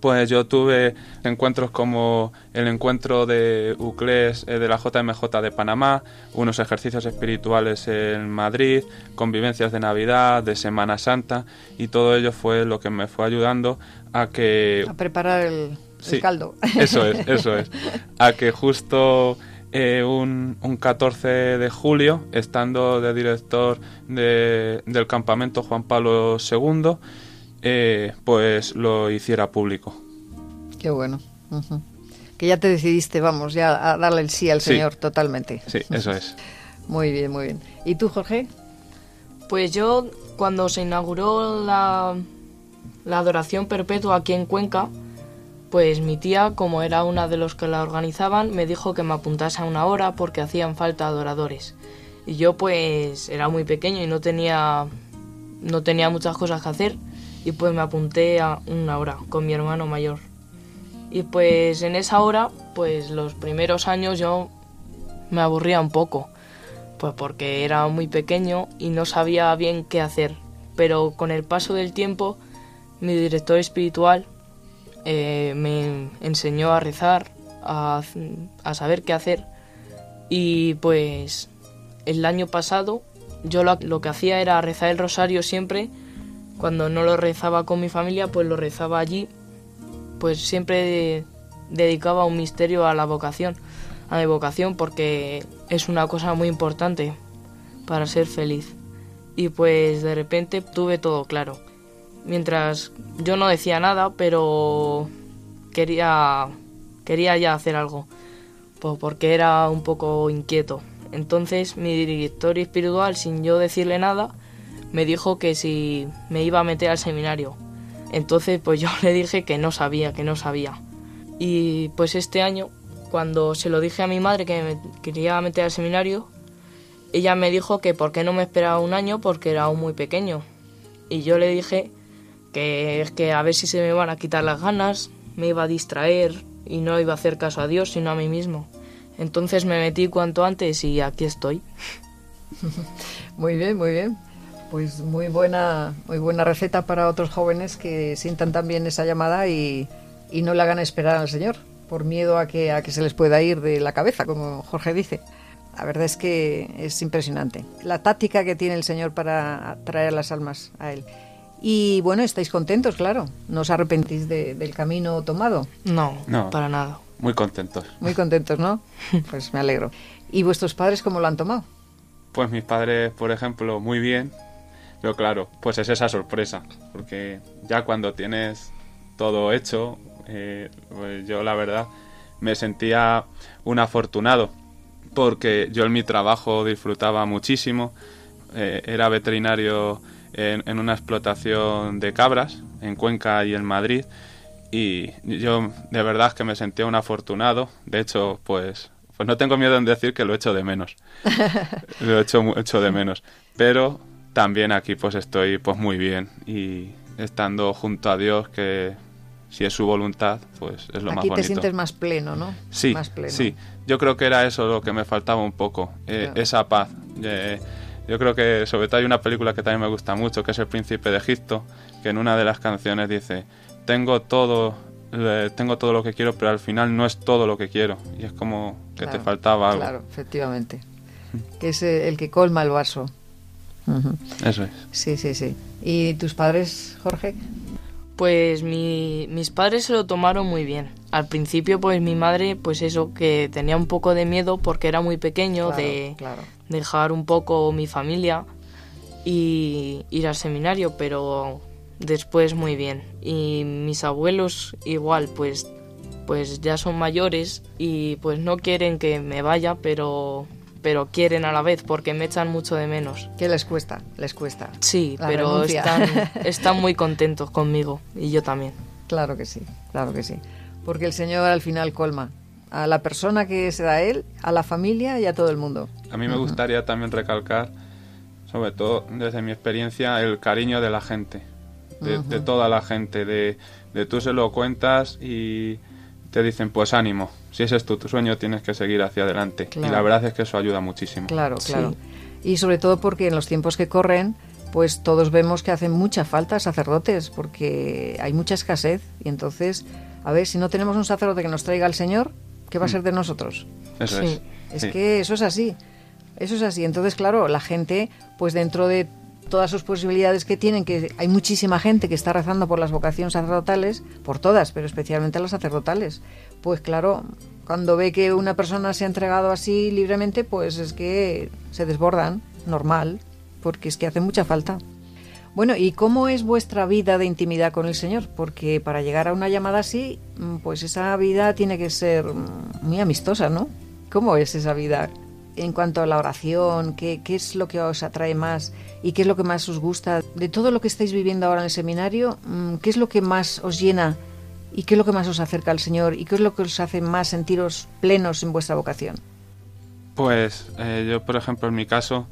Speaker 16: pues yo tuve encuentros como el encuentro de UCLES eh, de la JMJ de Panamá, unos ejercicios espirituales en Madrid, convivencias de Navidad, de Semana Santa, y todo ello fue lo que me fue ayudando a que...
Speaker 3: A preparar el,
Speaker 16: sí,
Speaker 3: caldo.
Speaker 16: Eso es, eso es. A que justo eh, un, un, 14 de julio, estando de director de, del campamento Juan Pablo II, eh, pues lo hiciera público.
Speaker 3: Qué bueno. Que ya te decidiste, vamos, ya a darle el sí al Señor totalmente.
Speaker 16: Sí, eso es.
Speaker 3: muy bien, muy bien. ¿Y tú, Jorge?
Speaker 17: Pues yo, cuando se inauguró la, la adoración perpetua aquí en Cuenca, pues mi tía, como era una de los que la organizaban, me dijo que me apuntase a una hora porque hacían falta adoradores. Y yo pues era muy pequeño y no tenía no tenía muchas cosas que hacer y pues me apunté a una hora con mi hermano mayor. Y pues en esa hora, pues los primeros años yo me aburría un poco, pues porque era muy pequeño y no sabía bien qué hacer. Pero con el paso del tiempo, mi director espiritual eh, me enseñó a rezar, a, saber qué hacer Y pues el año pasado yo lo, lo, que hacía era rezar el rosario siempre. Cuando no lo rezaba con mi familia, pues lo rezaba allí. Pues siempre dedicaba un misterio a la vocación, a mi vocación, porque es una cosa muy importante para ser feliz. Y pues de repente tuve todo claro. Mientras yo no decía nada, pero quería, quería ya hacer algo, pues porque era un poco inquieto. Entonces mi director espiritual, sin yo decirle nada, me dijo que si me iba a meter al seminario. Entonces pues yo le dije que no sabía, que no sabía. Y pues este año, cuando se lo dije a mi madre que me quería meter al seminario, ella me dijo que por qué no me esperaba un año porque era aún muy pequeño. Y yo le dije que es que a ver si se me van a quitar las ganas, me iba a distraer y no iba a hacer caso a Dios sino a mí mismo. Entonces me metí cuanto antes y aquí estoy.
Speaker 3: muy bien, muy bien. Pues muy buena, muy buena receta para otros jóvenes que sientan también esa llamada y, y no le hagan esperar al Señor por miedo a que, a que se les pueda ir de la cabeza, como Jorge dice. La verdad es que es impresionante la táctica que tiene el Señor para atraer a las almas a Él. Y bueno, estáis contentos, claro. ¿No os arrepentís del camino tomado?
Speaker 17: No, no, para nada.
Speaker 16: Muy contentos.
Speaker 3: Muy contentos, ¿no? Pues me alegro. ¿Y vuestros padres cómo lo han tomado?
Speaker 16: Pues mis padres, por ejemplo, muy bien. Pero claro, pues es esa sorpresa. Porque ya cuando tienes todo hecho, eh, pues yo la verdad me sentía un afortunado. Porque yo en mi trabajo disfrutaba muchísimo. Eh, era veterinario en, una explotación de cabras en Cuenca y en Madrid y yo de verdad que me sentía un afortunado. De hecho, pues, pues no tengo miedo en decir que lo echo de menos. lo he hecho, hecho de menos. Pero también aquí pues estoy pues muy bien y estando junto a Dios que si es su voluntad, pues es lo más bonito.
Speaker 3: Aquí te sientes más pleno, ¿no?
Speaker 16: Sí, sí. Yo creo que era eso lo que me faltaba un poco, eh, esa paz. Eh, yo creo que sobre todo hay una película que también me gusta mucho, que es El Príncipe de Egipto, que en una de las canciones dice, tengo todo, tengo todo lo que quiero, pero al final no es todo lo que quiero. Y es como que te faltaba algo.
Speaker 3: Claro, efectivamente. Que es el que colma el vaso.
Speaker 16: Eso es.
Speaker 3: Sí, sí, sí. ¿Y tus padres, Jorge?
Speaker 17: Pues mis padres se lo tomaron muy bien. Al principio, pues mi madre, pues eso, que tenía un poco de miedo porque era muy pequeño, de, dejar un poco mi familia y ir al seminario, pero después muy bien. Y mis abuelos igual, pues pues ya son mayores y pues no quieren que me vaya, pero pero quieren a la vez porque me echan mucho de menos.
Speaker 3: ¿Qué les cuesta? Les cuesta.
Speaker 17: Sí, pero están, están muy contentos conmigo y yo también.
Speaker 3: Claro que sí, claro que sí. Porque el Señor al final colma a la persona que se da a Él, a la familia y a todo el mundo.
Speaker 16: A mí me gustaría también recalcar, sobre todo desde mi experiencia, el cariño de la gente, de, toda la gente, de, de, tú se lo cuentas y te dicen, pues ánimo, si ese es tu, sueño tienes que seguir hacia adelante. Y la verdad es que eso ayuda muchísimo.
Speaker 3: Claro, claro. Y sobre todo porque en los tiempos que corren, pues todos vemos que hacen mucha falta sacerdotes, porque hay mucha escasez. Y entonces, a ver, si no tenemos un sacerdote que nos traiga al Señor, ¿qué va a mm. ser de nosotros?
Speaker 16: Eso es.
Speaker 3: Es que eso es así. Eso es así. Entonces, claro, la gente, pues dentro de todas sus posibilidades que tienen, que hay muchísima gente que está rezando por las vocaciones sacerdotales, por todas, pero especialmente las sacerdotales. Pues claro, cuando ve que una persona se ha entregado así libremente, pues es que se desbordan, normal, porque es que hace mucha falta. Bueno, ¿y cómo es vuestra vida de intimidad con el Señor? Porque para llegar a una llamada así, mm, pues esa vida tiene que ser mm, muy amistosa, ¿no? ¿Cómo es esa vida en cuanto a la oración? ¿Qué, ¿Qué, es lo que os atrae más y qué es lo que más os gusta? De todo lo que estáis viviendo ahora en el seminario, mm, ¿qué es lo que más os llena y qué es lo que más os acerca al Señor y qué es lo que os hace más sentiros plenos en vuestra vocación?
Speaker 16: Pues eh, yo, por ejemplo, en mi caso,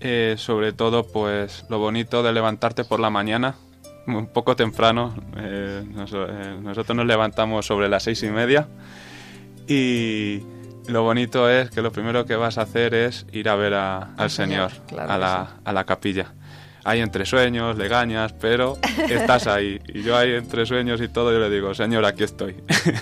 Speaker 16: eh, sobre todo, pues lo bonito de levantarte por la mañana, un poco temprano. Eh, nosotros nos levantamos sobre las seis y media y lo bonito es que lo primero que vas a hacer es ir a ver al Señor, a, la, a la capilla. Hay entre sueños, legañas, pero estás ahí. Y yo ahí entre sueños y todo, yo le digo, Señor, aquí estoy.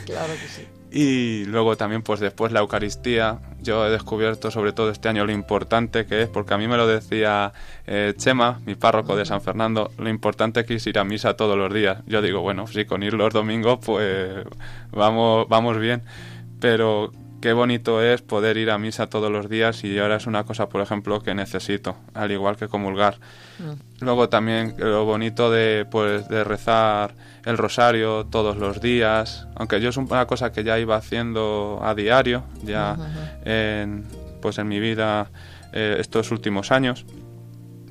Speaker 3: Claro que sí.
Speaker 16: Y luego también, pues después la Eucaristía. Yo he descubierto sobre todo este año lo importante que es, porque a mí me lo decía eh, Chema, mi párroco de San Fernando, lo importante que es ir a misa todos los días. Yo digo, bueno, sí, con ir los domingos, pues vamos, vamos bien. Pero qué bonito es poder ir a misa todos los días y ahora es una cosa, por ejemplo, que necesito, al igual que comulgar. Mm. Luego también lo bonito de, pues, de rezar el rosario todos los días, aunque yo es una cosa que ya iba haciendo a diario, ya en, pues en mi vida eh, estos últimos años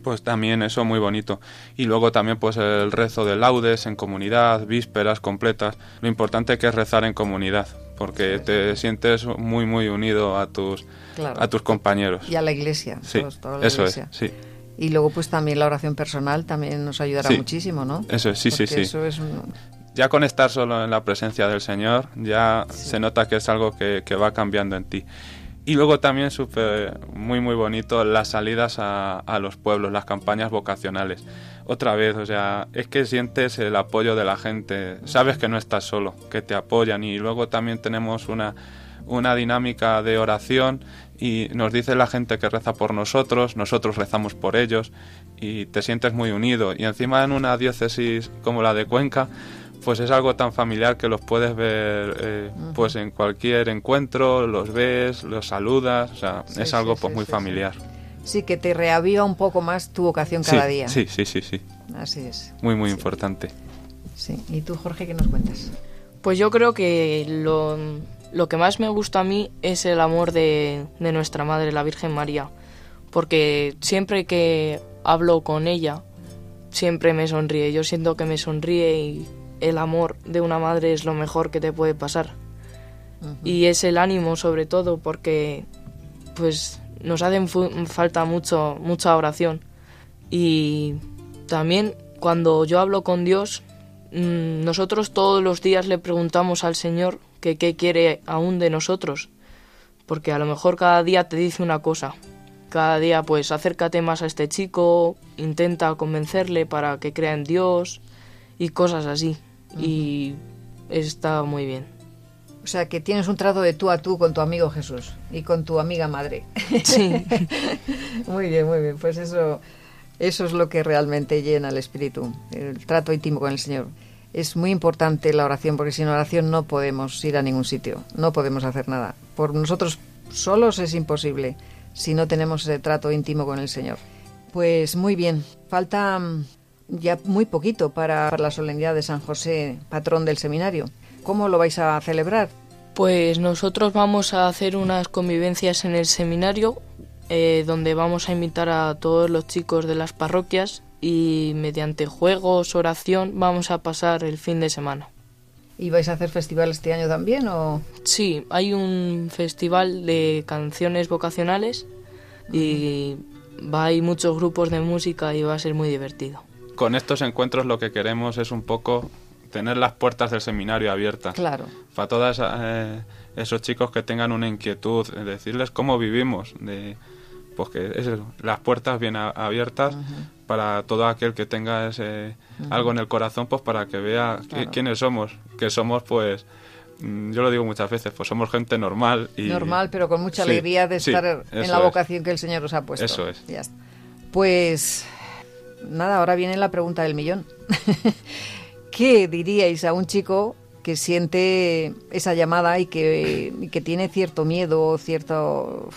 Speaker 16: pues también eso muy bonito. Y luego también pues el rezo de laudes en comunidad, vísperas completas. Lo importante que es rezar en comunidad, porque te sientes muy muy unido a tus a tus compañeros.
Speaker 3: Y a la iglesia
Speaker 16: sí eso es sí.
Speaker 3: Y luego pues también la oración personal también nos ayudará muchísimo no
Speaker 16: eso es sí sí sí.
Speaker 3: eso es
Speaker 16: ya con estar solo en la presencia del Señor ya se nota que es algo que, que va cambiando en ti. Y luego también súper muy muy bonito las salidas a, a, los pueblos, las campañas vocacionales. Otra vez, o sea, es que sientes el apoyo de la gente, sabes que no estás solo, que te apoyan y luego también tenemos una, una dinámica de oración y nos dice la gente que reza por nosotros, nosotros rezamos por ellos y te sientes muy unido. Y encima en una diócesis como la de Cuenca, pues es algo tan familiar que los puedes ver eh, pues en cualquier encuentro, los ves, los saludas, o sea, es algo pues muy familiar.
Speaker 3: Sí, que te reaviva un poco más tu vocación cada día.
Speaker 16: Sí, sí, sí, sí.
Speaker 3: Así es.
Speaker 16: Muy, muy importante.
Speaker 3: Sí. ¿Y tú, Jorge, qué nos cuentas?
Speaker 17: Pues yo creo que lo, lo que más me gusta a mí es el amor de, de nuestra Madre, la Virgen María. Porque siempre que hablo con ella, siempre me sonríe. Yo siento que me sonríe y el amor de una madre es lo mejor que te puede pasar. Y es el ánimo sobre todo porque pues nos hace falta mucho mucha oración. Y también cuando yo hablo con Dios mm, nosotros todos los días le preguntamos al Señor que qué quiere aún de nosotros porque a lo mejor cada día te dice una cosa. Cada día pues acércate más a este chico intenta convencerle para que crea en Dios y cosas así. Y está muy bien.
Speaker 3: O sea, que tienes un trato de tú a tú con tu amigo Jesús y con tu amiga madre.
Speaker 17: Sí.
Speaker 3: muy bien, muy bien. Pues eso, eso es lo que realmente llena el espíritu, el trato íntimo con el Señor. Es muy importante la oración, porque sin oración no podemos ir a ningún sitio, no podemos hacer nada. Por nosotros solos es imposible si no tenemos ese trato íntimo con el Señor. Pues muy bien, falta ya muy poquito para, la solemnidad de San José, patrón del seminario. ¿Cómo lo vais a celebrar?
Speaker 17: Pues nosotros vamos a hacer unas convivencias en el seminario eh, donde vamos a invitar a todos los chicos de las parroquias y mediante juegos, oración, vamos a pasar el fin de semana.
Speaker 3: ¿Y vais a hacer festival este año también o...?
Speaker 17: Sí, hay un festival de canciones vocacionales y va, hay muchos grupos de música y va a ser muy divertido
Speaker 16: con estos encuentros lo que queremos es un poco tener las puertas del seminario abiertas.
Speaker 3: Claro.
Speaker 16: Para todos eh, esos chicos que tengan una inquietud, decirles cómo vivimos, de, pues que las puertas bien abiertas para todo aquel que tenga ese, algo en el corazón, pues para que vea quiénes somos, que somos pues mm, yo lo digo muchas veces, pues somos gente normal y
Speaker 3: normal, pero con mucha alegría de estar en la vocación que el Señor nos ha puesto.
Speaker 16: Eso es.
Speaker 3: Pues nada, ahora viene la pregunta del millón. ¿Qué diríais a un chico que siente esa llamada y que, que tiene cierto miedo, cierto,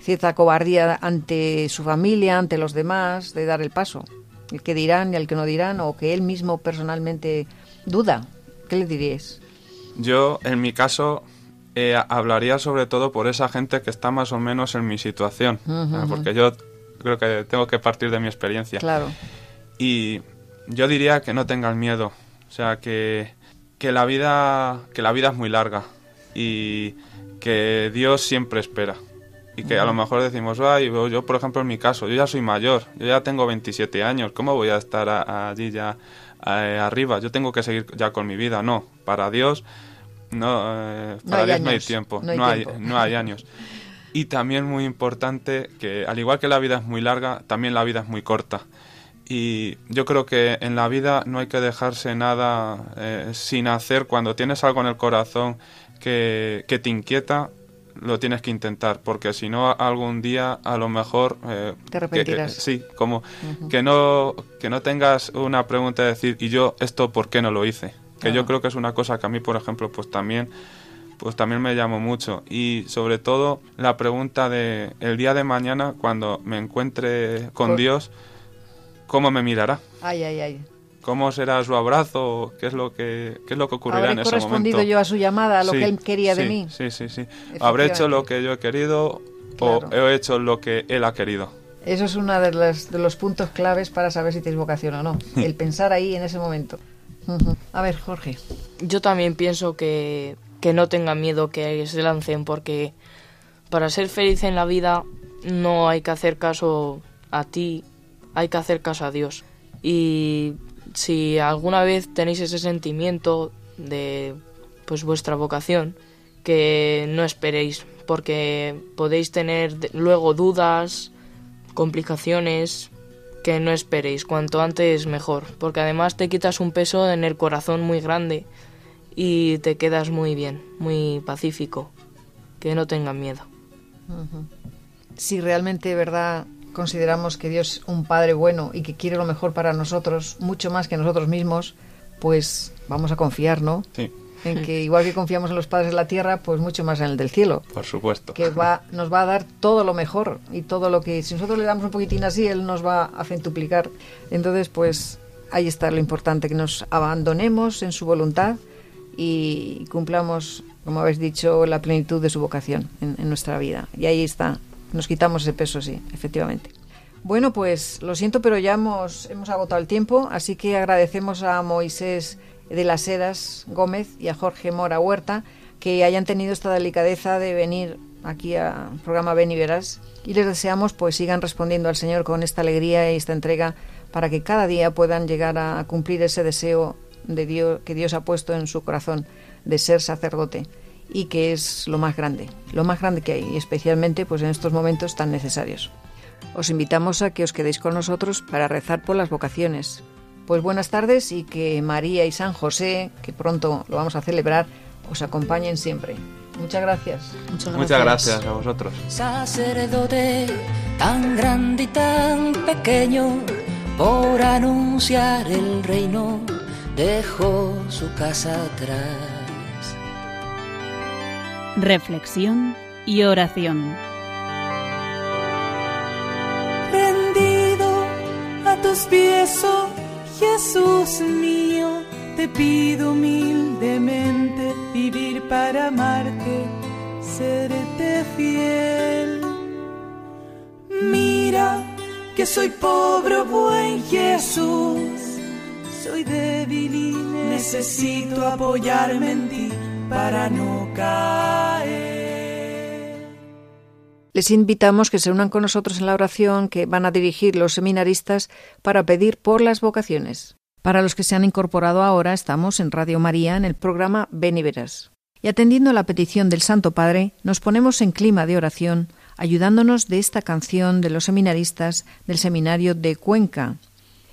Speaker 3: cierta cobardía ante su familia, ante los demás, de dar el paso? El que dirán y el que no dirán, o que él mismo personalmente duda. ¿Qué le diríais?
Speaker 16: Yo, en mi caso, eh, hablaría sobre todo por esa gente que está más o menos en mi situación. porque yo creo que tengo que partir de mi experiencia.
Speaker 3: Claro.
Speaker 16: Y yo diría que no tengan miedo, sea, que, que, la vida, que la vida es muy larga y que Dios siempre espera. Y que a lo mejor decimos, ay, yo por ejemplo en mi caso, yo ya soy mayor, yo ya tengo 27 años, ¿cómo voy a estar allí ya eh, arriba? Yo tengo que seguir ya con mi vida. No, para Dios no, eh, para Dios no hay tiempo, no hay, no hay años. Y también muy importante que al igual que la vida es muy larga, también la vida es muy corta. Y yo creo que en la vida no hay que dejarse nada eh, sin hacer cuando tienes algo en el corazón que, que te inquieta, lo tienes que intentar, porque si no algún día a lo mejor...
Speaker 3: Eh, Te arrepentirás.
Speaker 16: sí, como que, no, que no tengas una pregunta de decir, ¿y yo esto por qué no lo hice? Que yo creo que es una cosa que a mí, por ejemplo, pues también pues también me llamó mucho y sobre todo la pregunta de el día de mañana cuando me encuentre con Dios cómo me mirará
Speaker 3: ay ay ay
Speaker 16: cómo será su abrazo, qué es lo que, qué es lo que ocurrirá en ese momento.
Speaker 3: ¿Habré correspondido yo a su llamada, a lo que él quería de mí?
Speaker 16: Sí, sí, sí. ¿Habré hecho lo que yo he querido o he hecho lo que él ha querido?
Speaker 3: Eso es uno de los, de los puntos claves para saber si tienes vocación o no, el pensar ahí en ese momento. A ver, Jorge.
Speaker 17: Yo también pienso que, que no tengan miedo que se lancen, porque para ser feliz en la vida no hay que hacer caso a ti, hay que hacer caso a Dios. Y si alguna vez tenéis ese sentimiento de pues vuestra vocación, que no esperéis, porque podéis tener luego dudas, complicaciones, que no esperéis, cuanto antes mejor, porque además te quitas un peso en el corazón muy grande y te quedas muy bien, muy pacífico, que no tengan miedo.
Speaker 3: Si realmente, verdad, consideramos que Dios es un Padre bueno y que quiere lo mejor para nosotros, mucho más que nosotros mismos, pues vamos a confiar, ¿no?
Speaker 16: Sí.
Speaker 3: En que igual que confiamos en los padres de la tierra, pues mucho más en el del cielo.
Speaker 16: Por supuesto.
Speaker 3: Que va, nos va a dar todo lo mejor y todo lo que, si nosotros le damos un poquitín así, Él nos va a centuplicar. Entonces, pues ahí está lo importante, que nos abandonemos en su voluntad y cumplamos, como habéis dicho, la plenitud de su vocación en, en nuestra vida. Y ahí está nos quitamos ese peso, sí, efectivamente. Bueno, pues lo siento, pero ya hemos, hemos agotado el tiempo, así que agradecemos a Moisés de las Heras Gómez y a Jorge Mora Huerta que hayan tenido esta delicadeza de venir aquí al programa Ven y Verás y les deseamos pues sigan respondiendo al Señor con esta alegría y esta entrega para que cada día puedan llegar a cumplir ese deseo de Dios que Dios ha puesto en su corazón de ser sacerdote y que es lo más grande, lo más grande que hay, y especialmente pues en estos momentos tan necesarios. Os invitamos a que os quedéis con nosotros para rezar por las vocaciones. Pues buenas tardes y que María y San José, que pronto lo vamos a celebrar, os acompañen siempre. Muchas gracias.
Speaker 16: Muchas gracias, a vosotros.
Speaker 2: Sacerdote tan grande y tan pequeño, por anunciar el reino, dejó su casa atrás
Speaker 1: reflexión y oración.
Speaker 2: Rendido a tus pies, oh Jesús mío, te pido humildemente vivir para amarte, serte fiel. Mira que soy pobre, oh buen Jesús, soy débil y necesito apoyarme en ti para no caer.
Speaker 3: Les invitamos que se unan con nosotros en la oración que van a dirigir los seminaristas para pedir por las vocaciones. Para los que se han incorporado ahora, estamos en Radio María en el programa Ven y Verás. Y atendiendo a la petición del Santo Padre, nos ponemos en clima de oración, ayudándonos de esta canción de los seminaristas del Seminario de Cuenca,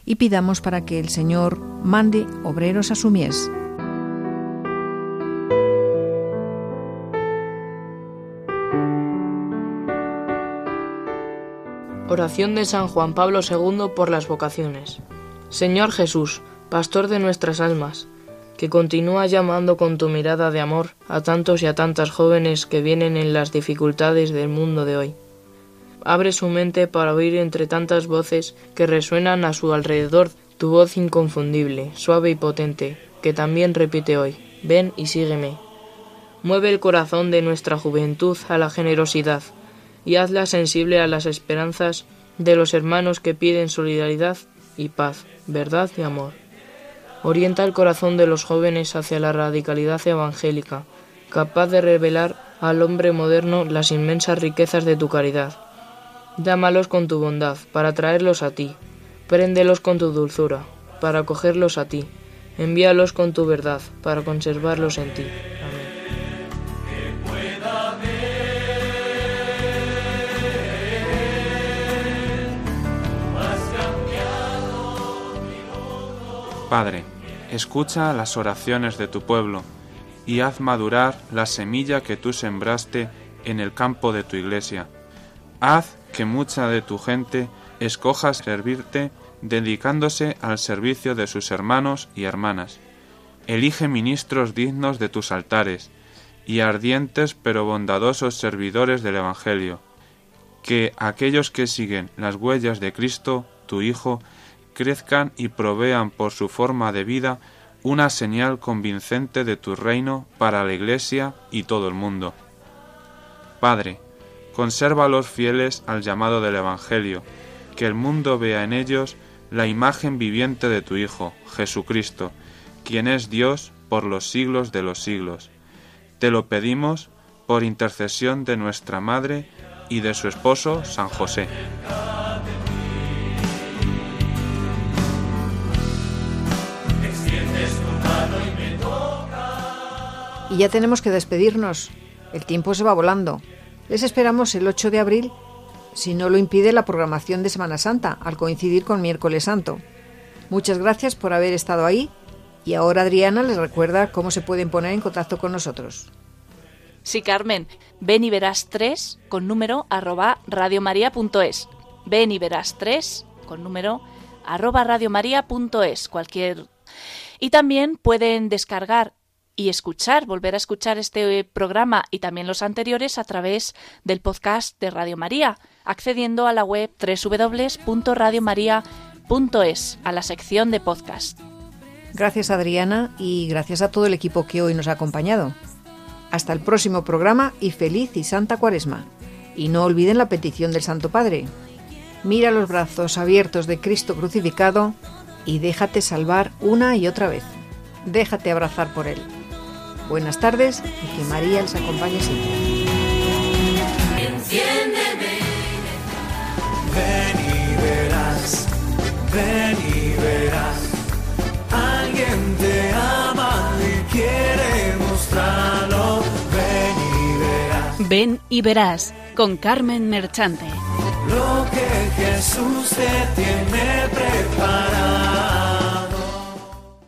Speaker 3: y pidamos para que el Señor mande obreros a su mies.
Speaker 17: Oración de San Juan Pablo II por las vocaciones. Señor Jesús, pastor de nuestras almas, que continúa llamando con tu mirada de amor a tantos y a tantas jóvenes que vienen en las dificultades del mundo de hoy. Abre su mente para oír entre tantas voces que resuenan a su alrededor tu voz inconfundible, suave y potente, que también repite hoy, ven y sígueme. Mueve el corazón de nuestra juventud a la generosidad, y hazla sensible a las esperanzas de los hermanos que piden solidaridad y paz, verdad y amor. Orienta el corazón de los jóvenes hacia la radicalidad evangélica, capaz de revelar al hombre moderno las inmensas riquezas de tu caridad. Llámalos con tu bondad, para traerlos a ti. Préndelos con tu dulzura, para acogerlos a ti. Envíalos con tu verdad, para conservarlos en ti.
Speaker 16: Padre, escucha las oraciones de tu pueblo y haz madurar la semilla que tú sembraste en el campo de tu iglesia. Haz que mucha de tu gente escoja servirte dedicándose al servicio de sus hermanos y hermanas. Elige ministros dignos de tus altares y ardientes pero bondadosos servidores del Evangelio. Que aquellos que siguen las huellas de Cristo, tu Hijo, crezcan y provean por su forma de vida una señal convincente de tu reino para la Iglesia y todo el mundo. Padre, conserva a los fieles al llamado del Evangelio, que el mundo vea en ellos la imagen viviente de tu Hijo, Jesucristo, quien es Dios por los siglos de los siglos. Te lo pedimos por intercesión de nuestra Madre y de su esposo, San José.
Speaker 3: Y ya tenemos que despedirnos. El tiempo se va volando. Les esperamos el 8 de abril, si no lo impide la programación de Semana Santa, al coincidir con Miércoles Santo. Muchas gracias por haber estado ahí y ahora Adriana les recuerda cómo se pueden poner en contacto con nosotros.
Speaker 5: Sí, Carmen, ven y verás 3 con número arroba radiomaria.es. Ven y verás 3 con número arroba radiomaria.es. Cualquier... Y también pueden descargar y escuchar, volver a escuchar este programa y también los anteriores a través del podcast de Radio María, accediendo a la web www.radiomaria.es, a la sección de podcast.
Speaker 3: Gracias Adriana y gracias a todo el equipo que hoy nos ha acompañado. Hasta el próximo programa y feliz y santa cuaresma. Y no olviden la petición del Santo Padre. Mira los brazos abiertos de Cristo crucificado y déjate salvar una y otra vez. Déjate abrazar por Él. Buenas tardes y que María les acompañe siempre.
Speaker 2: Enciéndeme. Ven y verás, ven y verás. Alguien te ama y quiere mostrarlo. Ven y verás.
Speaker 1: Ven y verás con Carmen Merchante.
Speaker 2: Lo que Jesús te tiene preparado.